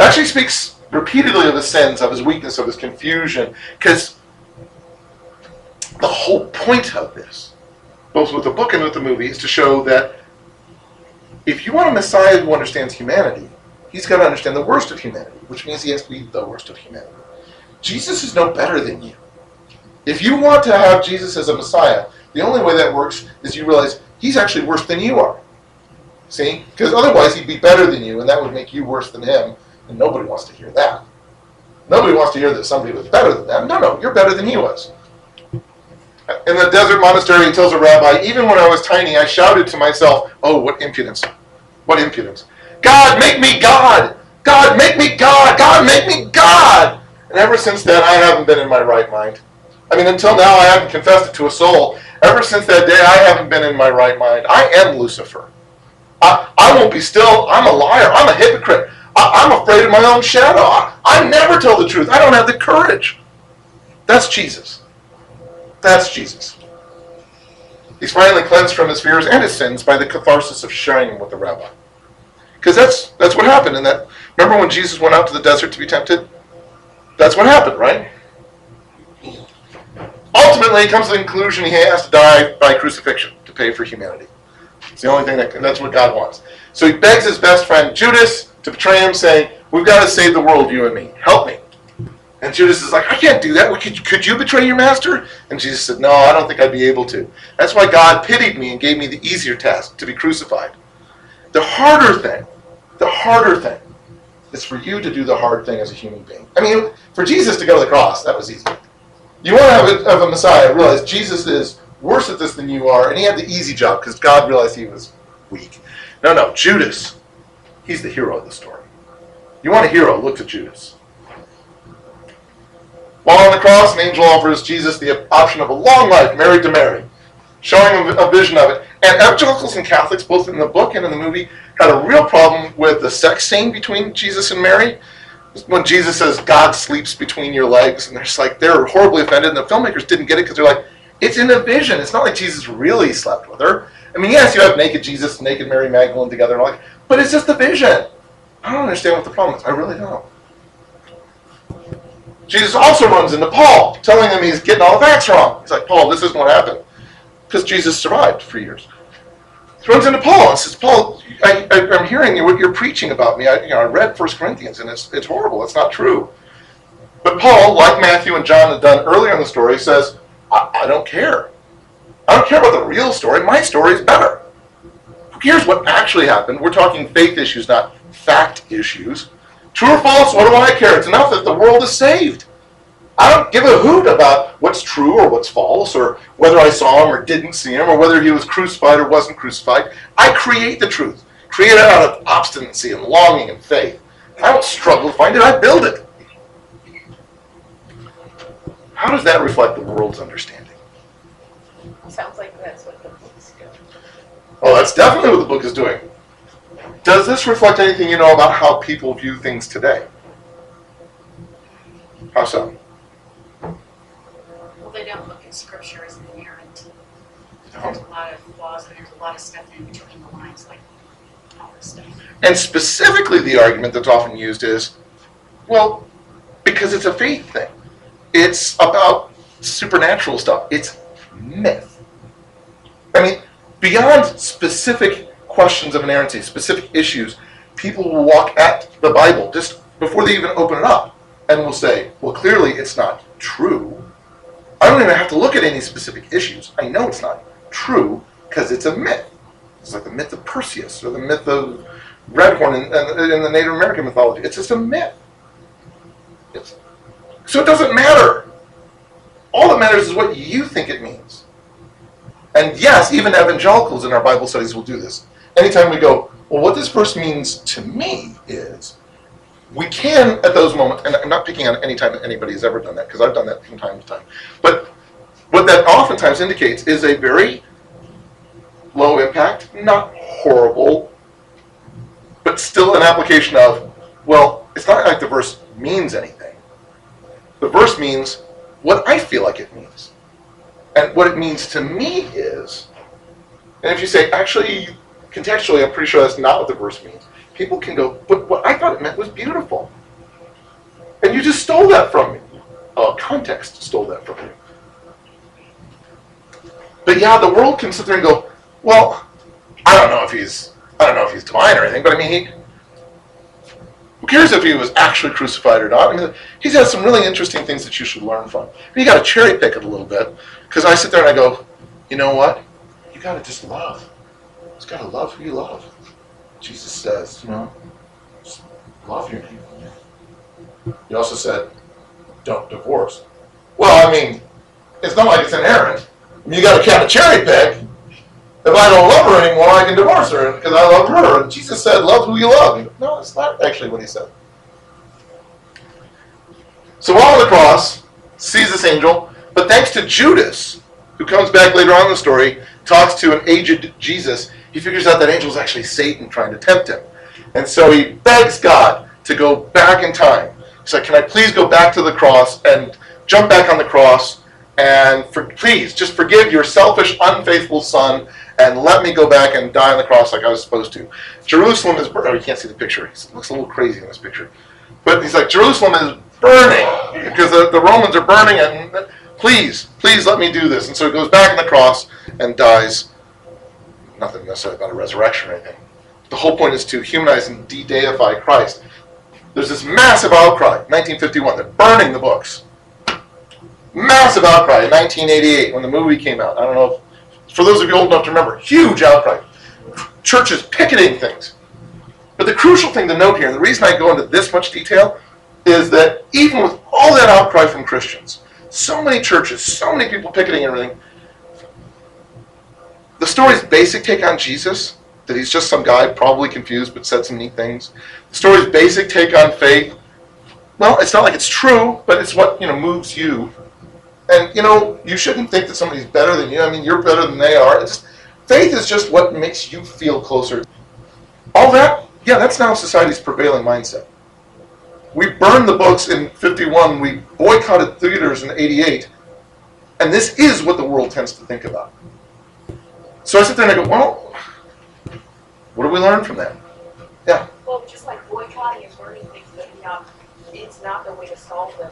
Actually speaks repeatedly of his sins, of his weakness, of his confusion, because the whole point of this, both with the book and with the movie, is to show that if you want a Messiah who understands humanity, he's got to understand the worst of humanity, which means he has to be the worst of humanity. Jesus is no better than you. If you want to have Jesus as a Messiah, the only way that works is you realize he's actually worse than you are. See? Because otherwise he'd be better than you, and that would make you worse than him, and nobody wants to hear that. Nobody wants to hear that somebody was better than them. No, no, you're better than he was. In the desert monastery, he tells a rabbi, even when I was tiny, I shouted to myself, Oh, what impudence! What impudence! God, make me God! God, make me God! God, make me God! And ever since then, I haven't been in my right mind. I mean, until now, I haven't confessed it to a soul. Ever since that day, I haven't been in my right mind. I am Lucifer. I, I won't be still. I'm a liar. I'm a hypocrite. I, I'm afraid of my own shadow. I, I never tell the truth. I don't have the courage. That's Jesus. That's Jesus. He's finally cleansed from his fears and his sins by the catharsis of sharing with the rabbi. Because that's that's what happened. In that, remember when Jesus went out to the desert to be tempted? That's what happened, right? Ultimately, he comes to the conclusion he has to die by crucifixion to pay for humanity. It's the only thing that that's what God wants. So he begs his best friend Judas to betray him, saying, "We've got to save the world, you and me. Help me." And Judas is like, "I can't do that. Could, could you betray your master?" And Jesus said, "No, I don't think I'd be able to. That's why God pitied me and gave me the easier task to be crucified. The harder thing, the harder thing, is for you to do the hard thing as a human being. I mean, for Jesus to go to the cross, that was easy. You want to have a, have a Messiah, realize Jesus is worse at this than you are, and he had the easy job because God realized he was weak. No, no, Judas, he's the hero of the story. You want a hero, look to Judas. While on the cross, an angel offers Jesus the option of a long life married to Mary, showing him a vision of it. And evangelicals and Catholics, both in the book and in the movie, had a real problem with the sex scene between Jesus and Mary. When Jesus says, God sleeps between your legs, and they're just like, they're horribly offended, and the filmmakers didn't get it because they're like, it's in a vision. It's not like Jesus really slept with her. I mean, yes, you have naked Jesus naked Mary Magdalene together, and like, but it's just a vision. I don't understand what the problem is. I really don't. Jesus also runs into Paul, telling him he's getting all the facts wrong. He's like, Paul, this isn't what happened. Because Jesus survived for years. He runs into Paul and says, Paul, I, I'm hearing what you're preaching about me. I, you know, I read 1 Corinthians, and it's, it's horrible. It's not true. But Paul, like Matthew and John had done earlier in the story, says, I, I don't care. I don't care about the real story. My story is better. Who cares what actually happened? We're talking faith issues, not fact issues. True or false, what do I care? It's enough that the world is saved. I don't give a hoot about what's true or what's false, or whether I saw him or didn't see him, or whether he was crucified or wasn't crucified. I create the truth, create it out of obstinacy and longing and faith. I don't struggle to find it, I build it. How does that reflect the world's understanding?
Sounds like that's what the book's doing.
Oh, that's definitely what the book is doing. Does this reflect anything you know about how people view things today? How so?
Well, they don't look at scripture as inerrant. Uh-huh. There's a lot of flaws and there's a lot of stuff in between the lines, like all this stuff.
And specifically, the argument that's often used is, well, because it's a faith thing. It's about supernatural stuff. It's myth. I mean, beyond specific questions of inerrancy, specific issues, people will walk at the Bible just before they even open it up and will say, well, clearly it's not true. I don't even have to look at any specific issues. I know it's not true because it's a myth. It's like the myth of Perseus or the myth of Redhorn in, in, the Native American mythology. It's just a myth. It's, so it doesn't matter. All that matters is what you think it means. And yes, even evangelicals in our Bible studies will do this. Anytime we go, well, what this verse means to me is, we can at those moments, and I'm not picking on any time that anybody has ever done that, because I've done that from time to time. But what that oftentimes indicates is a very low impact, not horrible, but still an application of, well, it's not like the verse means anything. The verse means what I feel like it means. And what it means to me is, and if you say, actually, contextually, I'm pretty sure that's not what the verse means, people can go, but what I thought it meant was beautiful. And you just stole that from me. Uh, context stole that from you. But yeah, the world can sit there and go, well, I don't know if he's, I don't know if he's divine or anything, but I mean, he, who cares if he was actually crucified or not? I mean, he's had some really interesting things that you should learn from. You got to cherry pick it a little bit, because I sit there and I go, you know what? You got to just love. Just got to love who you love. Jesus says, you know, just love your neighbor. He also said, don't divorce. Well, I mean, it's not like it's inherent. I mean, you got to kind of cherry pick. If I don't love her anymore, I can divorce her because I love her. And Jesus said, love who you love. No, it's not actually what he said. So while on the cross, sees this angel, but thanks to Judas, who comes back later on in the story, talks to an aged Jesus, he figures out that angel is actually Satan trying to tempt him. And so he begs God to go back in time. He's like, Can I please go back to the cross and jump back on the cross and for, please just forgive your selfish, unfaithful son and let me go back and die on the cross like I was supposed to. Jerusalem is burning. Oh, you can't see the picture. He looks a little crazy in this picture. But he's like, Jerusalem is burning because the, the Romans are burning and please, please let me do this. And so he goes back on the cross and dies. Nothing necessarily about a resurrection or anything. The whole point is to humanize and de-deify Christ. There's this massive outcry, 1951. They're burning the books. Massive outcry in 1988 when the movie came out. I don't know if, for those of you old enough to remember, huge outcry. Churches picketing things. But the crucial thing to note here, and the reason I go into this much detail, is that even with all that outcry from Christians, so many churches, so many people picketing everything, the story's basic take on Jesus, that he's just some guy, probably confused, but said some neat things. The story's basic take on faith, well, it's not like it's true, but it's what, you know, moves you. And, you know, you shouldn't think that somebody's better than you. I mean, you're better than they are. It's faith is just what makes you feel closer. All that, yeah, that's now society's prevailing mindset. We burned the books in 51, we boycotted theaters in 88, and this is what the world tends to think about. So I sit there and I go, well, what do we learn from that? Yeah.
Well, just like boycotting and burning things, but not, it's not the way to solve them.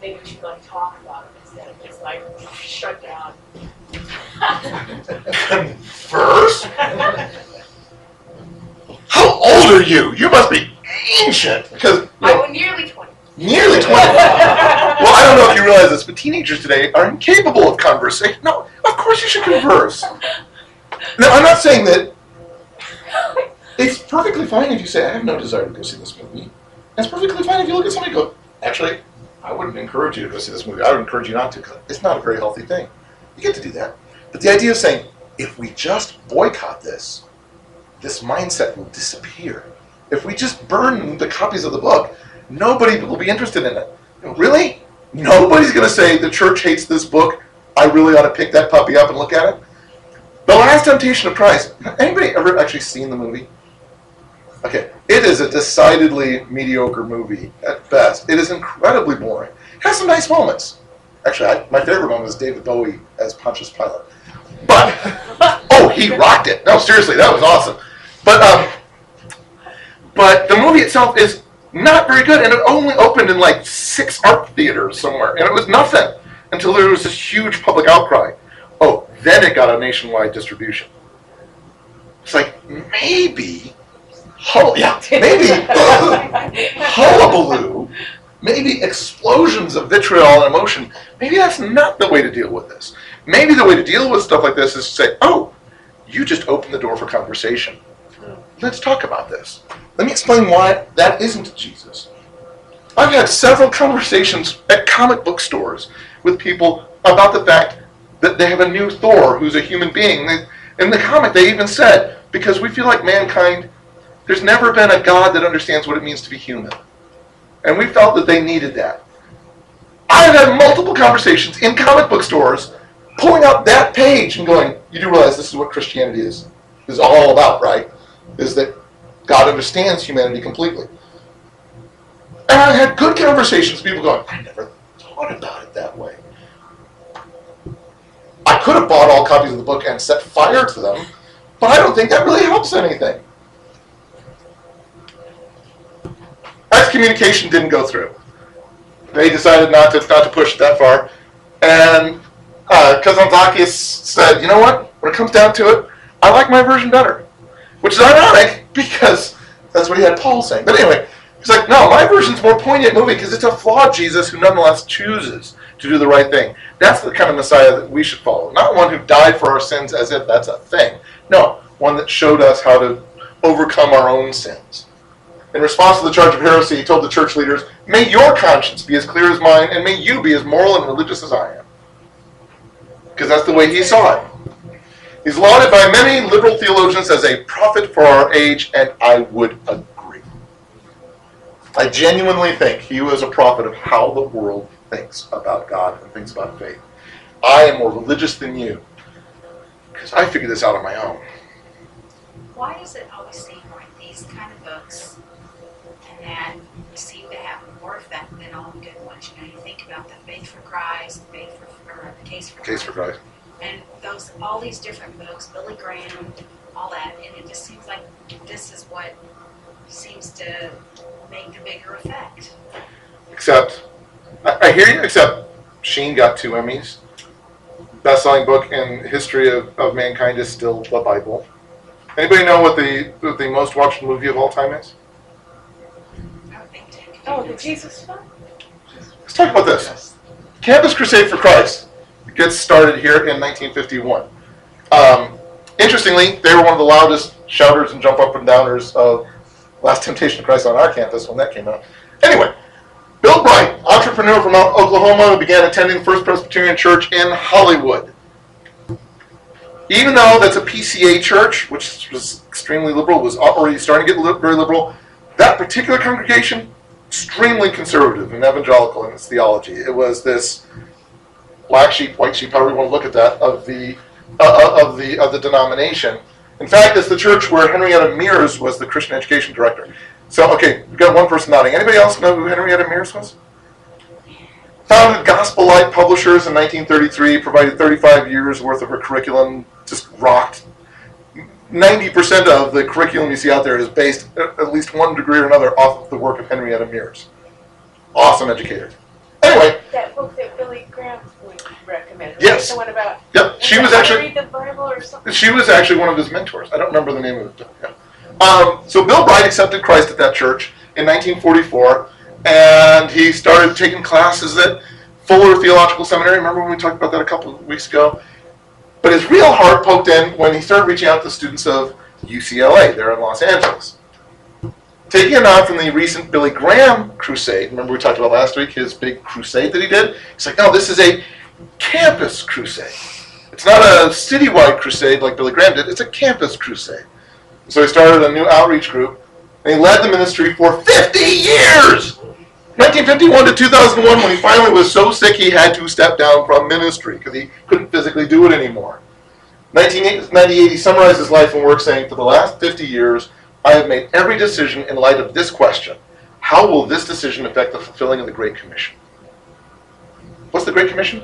Maybe we should like talk about it instead of just like shut down.
First? How old are you? You must be ancient. Because you
I
know,
was nearly twenty.
Nearly 20. well, I don't know if you realize this, but teenagers today are incapable of conversation. No, of course you should converse. Now, I'm not saying that it's perfectly fine if you say, I have no desire to go see this movie. It's perfectly fine if you look at somebody and go, actually, I wouldn't encourage you to go see this movie. I would encourage you not to because it's not a very healthy thing. You get to do that. But the idea of saying, if we just boycott this, this mindset will disappear. If we just burn the copies of the book, nobody will be interested in it. Really? Nobody's going to say the church hates this book. I really ought to pick that puppy up and look at it. The Last Temptation of Christ. Anybody ever actually seen the movie? Okay, it is a decidedly mediocre movie at best. It is incredibly boring. It has some nice moments. Actually, I, my favorite moment is David Bowie as Pontius Pilate. But oh, he rocked it. No, seriously, that was awesome. But um, but the movie itself is not very good, and it only opened in like six art theaters somewhere, and it was nothing until there was this huge public outcry. Oh, then it got a nationwide distribution. It's like maybe, oh yeah, maybe hullabaloo, maybe explosions of vitriol and emotion. Maybe that's not the way to deal with this. Maybe the way to deal with stuff like this is to say, oh, you just opened the door for conversation. Let's talk about this. Let me explain why that isn't Jesus. I've had several conversations at comic book stores with people about the fact that they have a new Thor who's a human being. In the comic, they even said, because we feel like mankind, there's never been a God that understands what it means to be human. And we felt that they needed that. I've had multiple conversations in comic book stores pulling out that page and going, you do realize this is what Christianity is, is all about, right? Is that God understands humanity completely. And I had good conversations with people going, I never thought about it that way. I could have bought all copies of the book and set fire to them, but I don't think that really helps anything. Excommunication didn't go through. They decided not to not to push it that far, and uh, Kazantzakis said, "You know what? When it comes down to it, I like my version better," which is ironic because that's what he had Paul saying. But anyway, he's like, "No, my version's more poignant, moving because it's a flawed Jesus who nonetheless chooses to do the right thing. That's the kind of Messiah that we should follow, not one who died for our sins as if that's a thing. No, one that showed us how to overcome our own sins." In response to the charge of heresy, he told the church leaders, May your conscience be as clear as mine, and may you be as moral and religious as I am. Because that's the way he saw it. He's lauded by many liberal theologians as a prophet for our age, and I would agree. I genuinely think he was a prophet of how the world thinks about God and thinks about faith. I am more religious than you, because I figured this out on my own.
Why does it always seem like these kind of books and that seem to have more effect than all the good ones? You know, you think about the Faith for Christ, the Faith for, or the Case for
Case for Christ.
And those all these different books, Billy Graham, all that, and it just seems like this is what seems to make the bigger effect.
Except, I, I hear you, except Sheen got two Emmys. Best-selling book in history of, of mankind is still the Bible. Anybody know what the what the most watched movie of all time is?
I would think to-
Oh, the Jesus one?
Let's talk about this. Campus Crusade for Christ gets started here in 1951. Um, interestingly, they were one of the loudest shouters and jump up and downers of Last Temptation of Christ on our campus when that came out. Anyway, Bill Bright, entrepreneur from Oklahoma, began attending First Presbyterian Church in Hollywood. Even though that's a PCA church, which was extremely liberal, was already starting to get very liberal, that particular congregation extremely conservative and evangelical in its theology. It was this black sheep, white sheep, however you want to look at that, of the uh, of the of the denomination. In fact, it's the church where Henrietta Mears was the Christian education director. So, okay, we've got one person nodding. Anybody else know who Henrietta Mears was? Founded Gospel Light Publishers in 1933, provided 35 years worth of her curriculum, just rocked. 90% of the curriculum you see out there is based, at at least one degree or another, off of the work of Henrietta Mears. Awesome educator. Anyway,
That book that Billy Graham would recommend. right?
Yes.
The one about.
yep, she was actually
Read the Bible or something.
She was actually one of his mentors. I don't remember the name of it. Yeah. Um, so Bill Bright accepted Christ at that church in 1944, and he started taking classes at Fuller Theological Seminary. Remember when we talked about that a couple of weeks ago? But his real heart poked in when he started reaching out to students of UCLA there in Los Angeles. Taking a nod from the recent Billy Graham crusade, remember we talked about last week his big crusade that he did? He's like, no, this is a campus crusade. It's not a citywide crusade like Billy Graham did, it's a campus crusade. So he started a new outreach group, and he led the ministry for 50 years! 1951 to 2001, when he finally was so sick he had to step down from ministry because he couldn't physically do it anymore. 1998, he summarized his life and work saying, For the last 50 years, I have made every decision in light of this question How will this decision affect the fulfilling of the Great Commission? What's the Great Commission?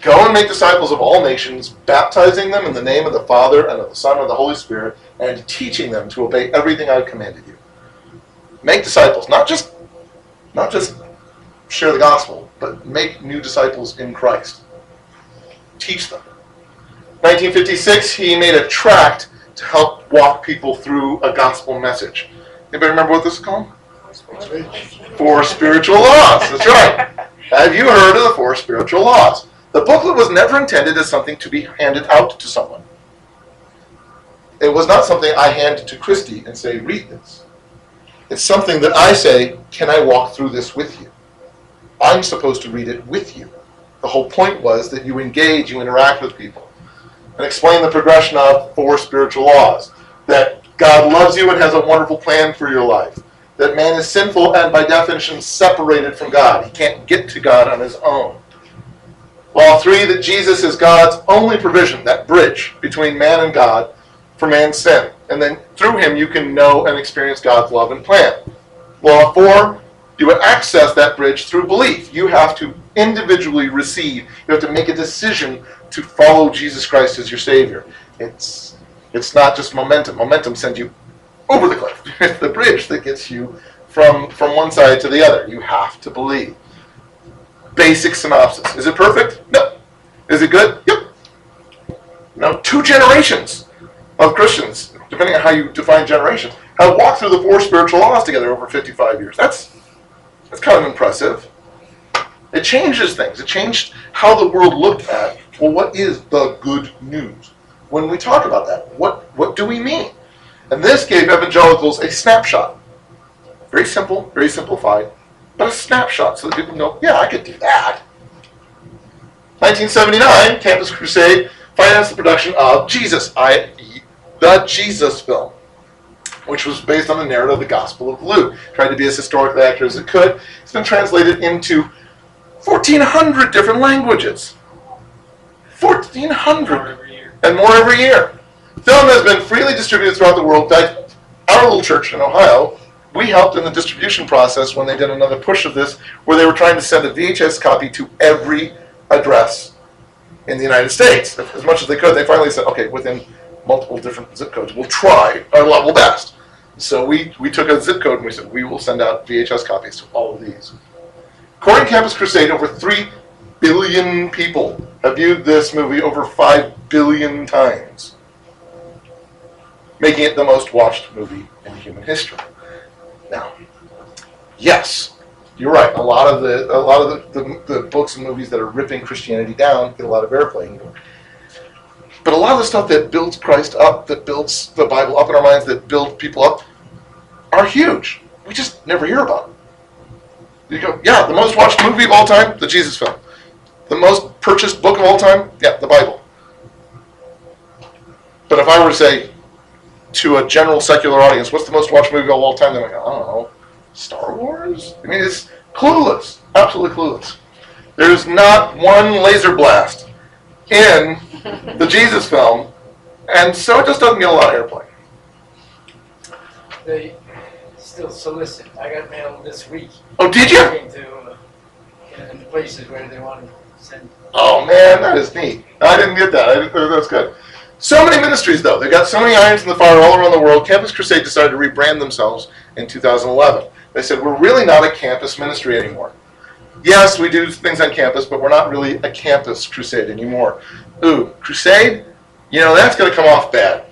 Go and make disciples of all nations, baptizing them in the name of the Father and of the Son and of the Holy Spirit, and teaching them to obey everything I've commanded you. Make disciples, not just not just share the gospel, but make new disciples in Christ. Teach them. 1956, he made a tract to help walk people through a gospel message. Anybody remember what this is called? Four spiritual laws. That's right. Have you heard of the four spiritual laws? The booklet was never intended as something to be handed out to someone. It was not something I hand to Christy and say, read this. It's something that I say, can I walk through this with you? I'm supposed to read it with you. The whole point was that you engage, you interact with people, and explain the progression of four spiritual laws. That God loves you and has a wonderful plan for your life. that man is sinful and by definition separated from God. He can't get to God on his own. Law three, that Jesus is God's only provision, that bridge between man and God for man's sin. And then through him you can know and experience God's love and plan. Law four, you would access that bridge through belief. You have to individually receive, you have to make a decision to follow Jesus Christ as your Savior. It's it's not just momentum. Momentum sends you over the cliff. It's the bridge that gets you from from one side to the other. You have to believe. Basic synopsis. Is it perfect? No. Is it good? Yep. Now Two generations of Christians, depending on how you define generation, have walked through the four spiritual laws together over 55 years. That's that's kind of impressive. It changes things. It changed how the world looked at, well, what is the good news? When we talk about that, what, what do we mean? And this gave evangelicals a snapshot. Very simple, very simplified, but a snapshot so that people know, yeah, I could do that. 1979, Campus Crusade financed the production of Jesus, i.e., the Jesus film, which was based on the narrative of the Gospel of Luke. Tried to be as historically accurate as it could. It's been translated into 1,400 different languages. 1,400
More every year.
and more every year. Film has been freely distributed throughout the world. Our little church in Ohio, we helped in the distribution process when they did another push of this, where they were trying to send a VHS copy to every address in the United States as much as they could. They finally said, okay, within multiple different zip codes, we'll try our level best. So we, we took a zip code and we said, we will send out VHS copies to all of these. To Campus Crusade, over 3 billion people have viewed this movie over 5 billion times, making it the most watched movie in human history. Now, yes, you're right. A lot of the a lot of the, the, the books and movies that are ripping Christianity down get a lot of airplay. But a lot of the stuff that builds Christ up, that builds the Bible up in our minds, that build people up, are huge. We just never hear about them. You go, yeah, the most watched movie of all time, the Jesus film. The most purchased book of all time, yeah, the Bible. But if I were to say to a general secular audience, what's the most watched movie of all time? They're like, I don't know, Star Wars? I mean, it's clueless, absolutely clueless. There's not one laser blast in the Jesus film, and so it just doesn't get a lot of airplay.
They still solicit. I got mail this week.
Oh, did you?
To uh, in places where they want to
Oh man, that is neat. I didn't get that. I didn't, that's good. So many ministries, though. They've got so many irons in the fire all around the world. Campus Crusade decided to rebrand themselves in 2011. They said, we're really not a campus ministry anymore. Yes, we do things on campus, but we're not really a campus crusade anymore. Ooh, crusade? You know, that's going to come off bad.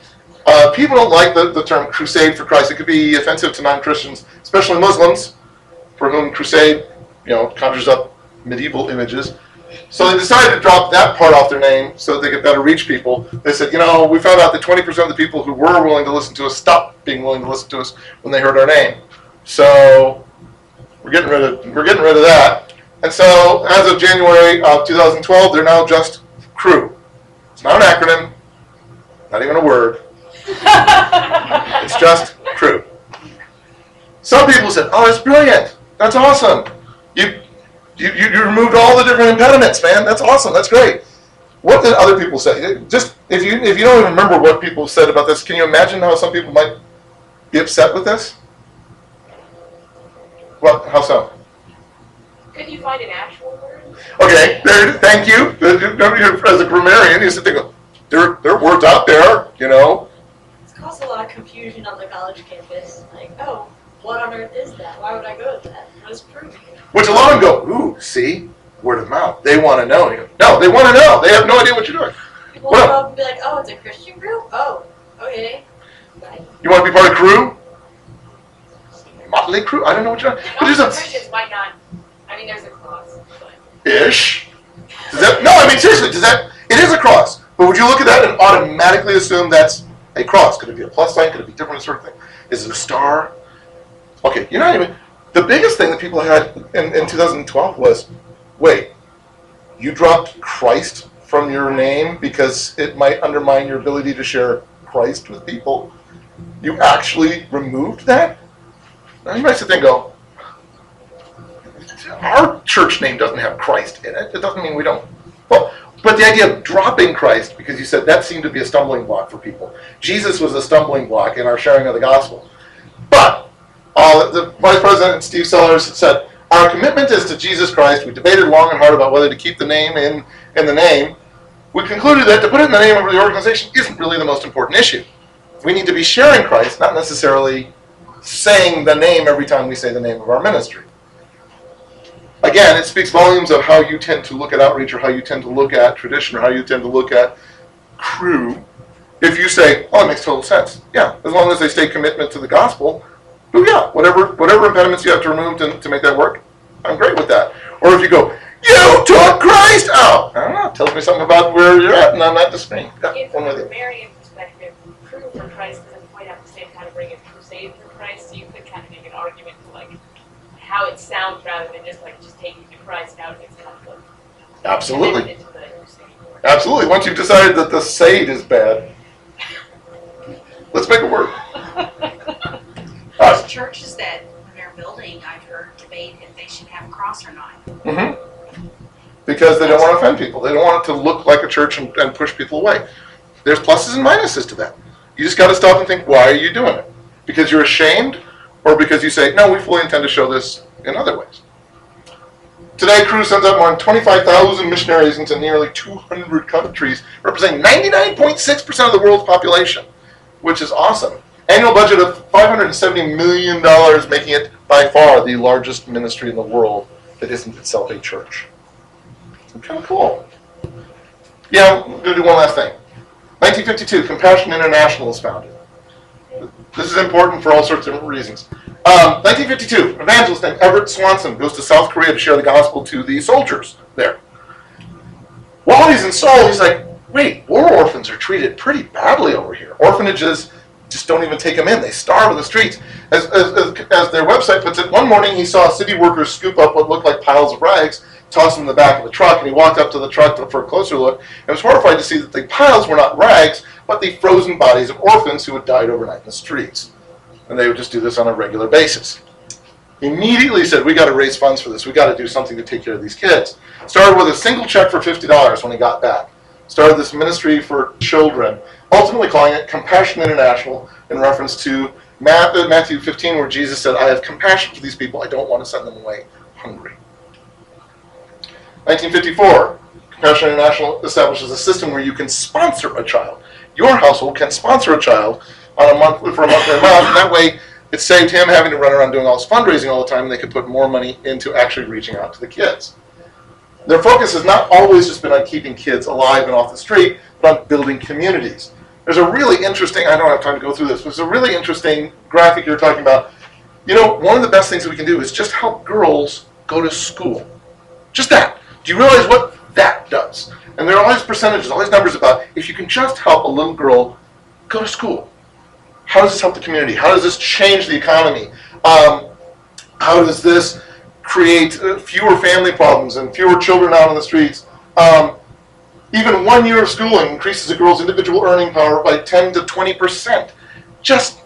Uh, people don't like the, the term crusade for Christ. It could be offensive to non Christians, especially Muslims, for whom crusade, you know, conjures up medieval images. So they decided to drop that part off their name so they could better reach people. They said, you know, we found out that 20% of the people who were willing to listen to us stopped being willing to listen to us when they heard our name. So we're getting rid of we're getting rid of that. And so as of January of 2012, they're now just Cru. It's not an acronym, not even a word. It's just Cru. Some people said, "Oh, that's brilliant. That's awesome. You, you, you you removed all the different impediments, man. That's awesome. That's great." What did other people say? Just if you if you don't even remember what people said about this, can you imagine how some people might be upset with this? What? How so?
Could you find an actual word?
Okay, there. Thank you. As a grammarian, you. Go, there, there are words out there. You know,
It's caused a lot of confusion on the college campus. Like, oh, what on earth is that? Why would I go to that? What is proof?
which a lot of them go, "Ooh, see, word of mouth. They want to know." And you go, no, they want to know. They have no idea what you're doing.
People
Well-
will and be like, oh, it's a Christian group? Oh, okay. Bye.
You want to be part of Cru? Motley crew? I don't know what you're. But
Most
there's a
Christians might not. I mean, there's a cross. But
ish. Does that? No, I mean seriously. Does that? It is a cross. But would you look at that and automatically assume that's a cross? Could it be a plus sign? Could it be different sort of thing? Is it a star? Okay, you're not even. The biggest thing that people had in, in 2012 was, wait, you dropped Christ from your name because it might undermine your ability to share Christ with people. You actually removed that? Now you might sit there and go, our church name doesn't have Christ in it. It doesn't mean we don't. Well, but the idea of dropping Christ, because you said that seemed to be a stumbling block for people. Jesus was a stumbling block in our sharing of the gospel. But uh, the vice president Steve Sellers said, our commitment is to Jesus Christ. We debated long and hard about whether to keep the name in, in the name. We concluded that to put it in the name of the organization isn't really the most important issue. We need to be sharing Christ, not necessarily saying the name every time we say the name of our ministry. Again, it speaks volumes of how you tend to look at outreach or how you tend to look at tradition or how you tend to look at Cru If you say, oh, it makes total sense. Yeah, as long as they stay commitment to the gospel, oh yeah, whatever whatever impediments you have to remove to, to make that work, I'm great with that. Or if you go, you took Christ out, I don't know, tells me something about where you're at, and I'm not disagreeing. Yeah,
If
I'm
from a. Marian perspective, Cru for Christ doesn't quite have the same kind of ring as crusade for Christ, so you could kind of make an argument for like how it sounds rather than just like just taking the Christ out of its conflict.
Absolutely.
And then into the crusade word.
Absolutely. Once you've decided that the Sade is bad, let's make it work.
There's churches that, when they're building, I've heard debate if they should have a cross or not.
hmm Because they don't want to offend people. They don't want it to look like a church and, and push people away. There's pluses and minuses to that. You just got to stop and think, why are you doing it? Because you're ashamed, or because you say, no, we fully intend to show this in other ways. Today, Cru sends out more than 25,000 missionaries into nearly 200 countries, representing 99.6% of the world's population, which is awesome. Annual budget of $570 million, making it by far the largest ministry in the world that isn't itself a church. Kind of cool. Yeah, I'm going to do one last thing. 1952, Compassion International is founded. This is important for all sorts of reasons. Um, 1952, evangelist named Everett Swanson goes to South Korea to share the gospel to the soldiers there. While he's in Seoul, he's like, wait, war orphans are treated pretty badly over here. Orphanages just don't even take them in. They starve in the streets. As, as, as, their website puts it, one morning he saw city workers scoop up what looked like piles of rags, toss them in the back of the truck, and he walked up to the truck for a closer look and was horrified to see that the piles were not rags, but the frozen bodies of orphans who had died overnight in the streets. And they would just do this on a regular basis. He immediately said, We got to raise funds for this. We got to do something to take care of these kids. Started with a single check for $50 when he got back. Started this ministry for children, ultimately calling it Compassion International in reference to Matthew 15, where Jesus said, I have compassion for these people. I don't want to send them away hungry. 1954, Compassion International establishes a system where you can sponsor a child. Your household can sponsor a child on a month for a monthly amount, and that way it saved him having to run around doing all this fundraising all the time, and they could put more money into actually reaching out to the kids. Their focus has not always just been on keeping kids alive and off the street, but on building communities. There's a really interesting, I don't have time to go through this, but there's a really interesting graphic you're talking about. You know, one of the best things that we can do is just help girls go to school. Just that. Do you realize what that does? And there are all these percentages, all these numbers about if you can just help a little girl go to school. How does this help the community? How does this change the economy? Um, how does this create uh, fewer family problems and fewer children out on the streets? Um, even one year of schooling increases a girl's individual earning power by 10 to 20 percent. Just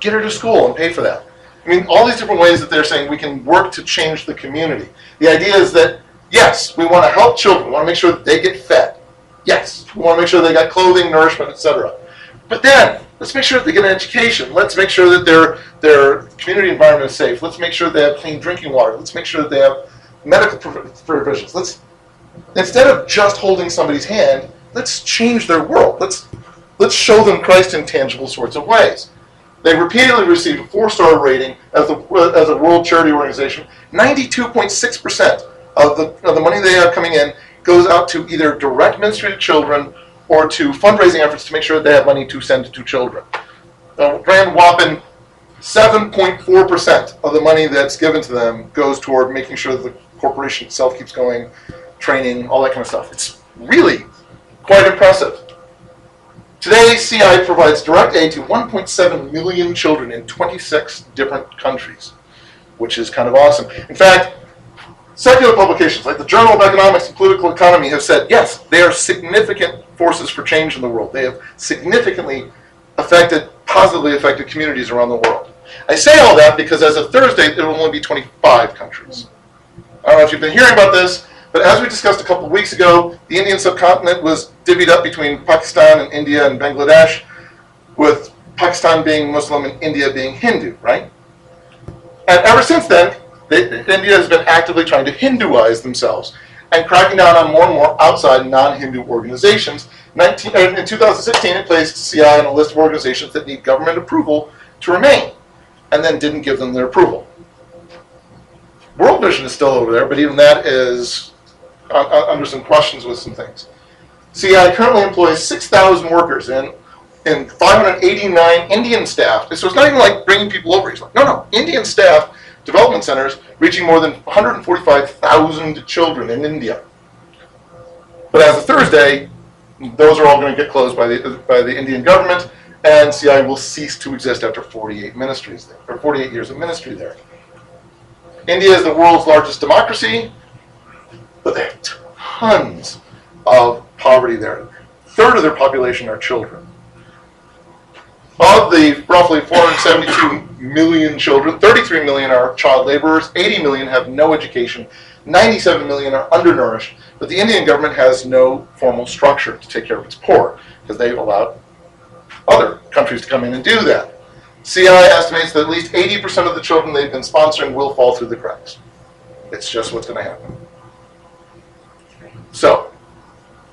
get her to school and pay for that. I mean, all these different ways that they're saying we can work to change the community. The idea is that, yes, we want to help children. We want to make sure that they get fed. Yes, we want to make sure they got clothing, nourishment, etc. But then, let's make sure that they get an education. Let's make sure that their, their community environment is safe. Let's make sure they have clean drinking water. Let's make sure that they have medical provisions. Let's, instead of just holding somebody's hand, let's change their world. Let's, let's show them Christ in tangible sorts of ways. They repeatedly received a four-star rating as, the, as a world charity organization. 92.6% of the, of the money they have coming in goes out to either direct ministry to children or to fundraising efforts to make sure that they have money to send to children. A grand whopping 7.4% of the money that's given to them goes toward making sure that the corporation itself keeps going, training, all that kind of stuff. It's really quite impressive. Today, CI provides direct aid to 1.7 million children in 26 different countries, which is kind of awesome. In fact, secular publications like the Journal of Economics and Political Economy have said, yes, they are significant forces for change in the world. They have significantly affected, positively affected communities around the world. I say all that because as of Thursday, there will only be 25 countries. I don't know if you've been hearing about this, but as we discussed a couple of weeks ago, the Indian subcontinent was divvied up between Pakistan and India and Bangladesh, with Pakistan being Muslim and India being Hindu, right? And ever since then, they, India has been actively trying to Hinduize themselves and cracking down on more and more outside non-Hindu organizations. 19, uh, in 2016, it placed CI on a list of organizations that need government approval to remain, and then didn't give them their approval. World Vision is still over there, but even that is uh, uh, under some questions with some things. CI currently employs 6,000 workers in in 589 Indian staff. So it's not even like bringing people over. He's like, no, no, Indian staff development centers reaching more than 145,000 children in India. But as of Thursday, those are all going to get closed by the by the Indian government, and CI will cease to exist after 48 ministries there, or 48 years of ministry there. India is the world's largest democracy, but they have tons of poverty there. A third of their population are children. Of the roughly 472 million children, 33 million are child laborers, 80 million have no education, 97 million are undernourished, but the Indian government has no formal structure to take care of its poor because they've allowed other countries to come in and do that. CI estimates that at least 80% of the children they've been sponsoring will fall through the cracks. It's just what's going to happen. So,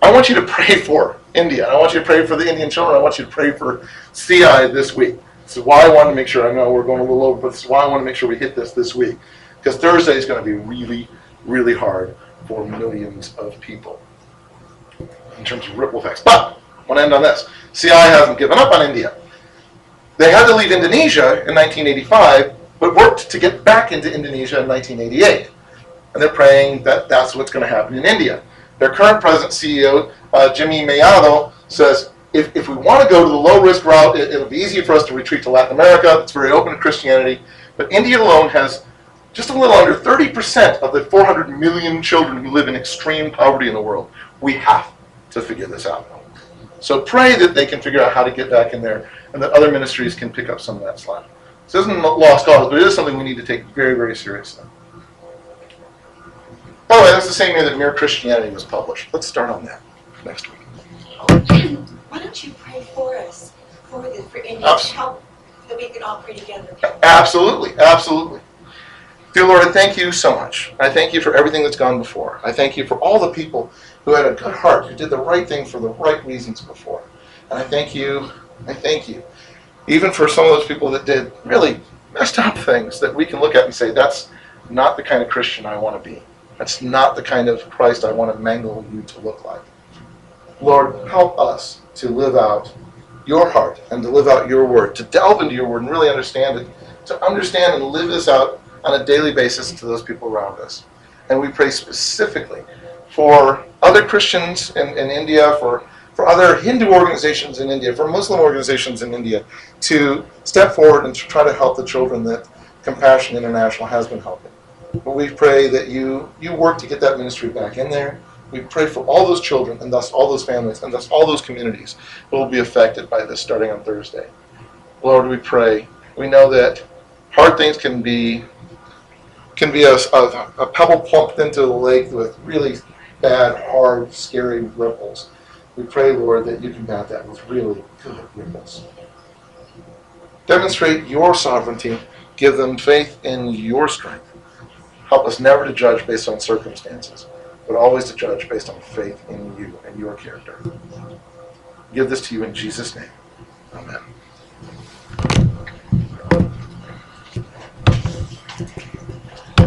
I want you to pray for India. I want you to pray for the Indian children. I want you to pray for CI this week. This is why I want to make sure. I know we're going a little over, but this is why I want to make sure we hit this this week. Because Thursday is going to be really, really hard for millions of people in terms of ripple effects. But I want to end on this. CI hasn't given up on India. They had to leave Indonesia in 1985, but worked to get back into Indonesia in 1988. And they're praying that that's what's going to happen in India. Their current president CEO, uh, Jimmy Mellado, says if, if we want to go to the low risk route, it, it'll be easier for us to retreat to Latin America. It's very open to Christianity. But India alone has just a little under 30% of the 400 million children who live in extreme poverty in the world. We have to figure this out. So pray that they can figure out how to get back in there and that other ministries can pick up some of that slack. This isn't a lost cause, but it is something we need to take very, very seriously. By the way, that's the same year that Mere Christianity was published. Let's start on that next week.
Why don't you pray for us, for the, for India,
Abs-
help, that we can all pray together?
Absolutely, absolutely. Dear Lord, I thank you so much. I thank you for everything that's gone before. I thank you for all the people who had a good heart, who did the right thing for the right reasons before. And I thank you, I thank you, even for some of those people that did really messed up things that we can look at and say, that's not the kind of Christian I want to be. That's not the kind of Christ I want to mangle you to look like. Lord, help us to live out your heart and to live out your word, to delve into your word and really understand it, to understand and live this out on a daily basis to those people around us. And we pray specifically for other Christians in, in India, for, for other Hindu organizations in India, for Muslim organizations in India to step forward and to try to help the children that Compassion International has been helping. But we pray that you, you work to get that ministry back in there. We pray for all those children and thus all those families and thus all those communities who will be affected by this starting on Thursday. Lord, we pray. We know that hard things can be can be a, a, a pebble plumped into the lake with really bad, hard, scary ripples. We pray, Lord, that you combat that with really good ripples. Demonstrate your sovereignty. Give them faith in your strength. Help us never to judge based on circumstances, but always to judge based on faith in you and your character. Give this to you in Jesus' name. Amen.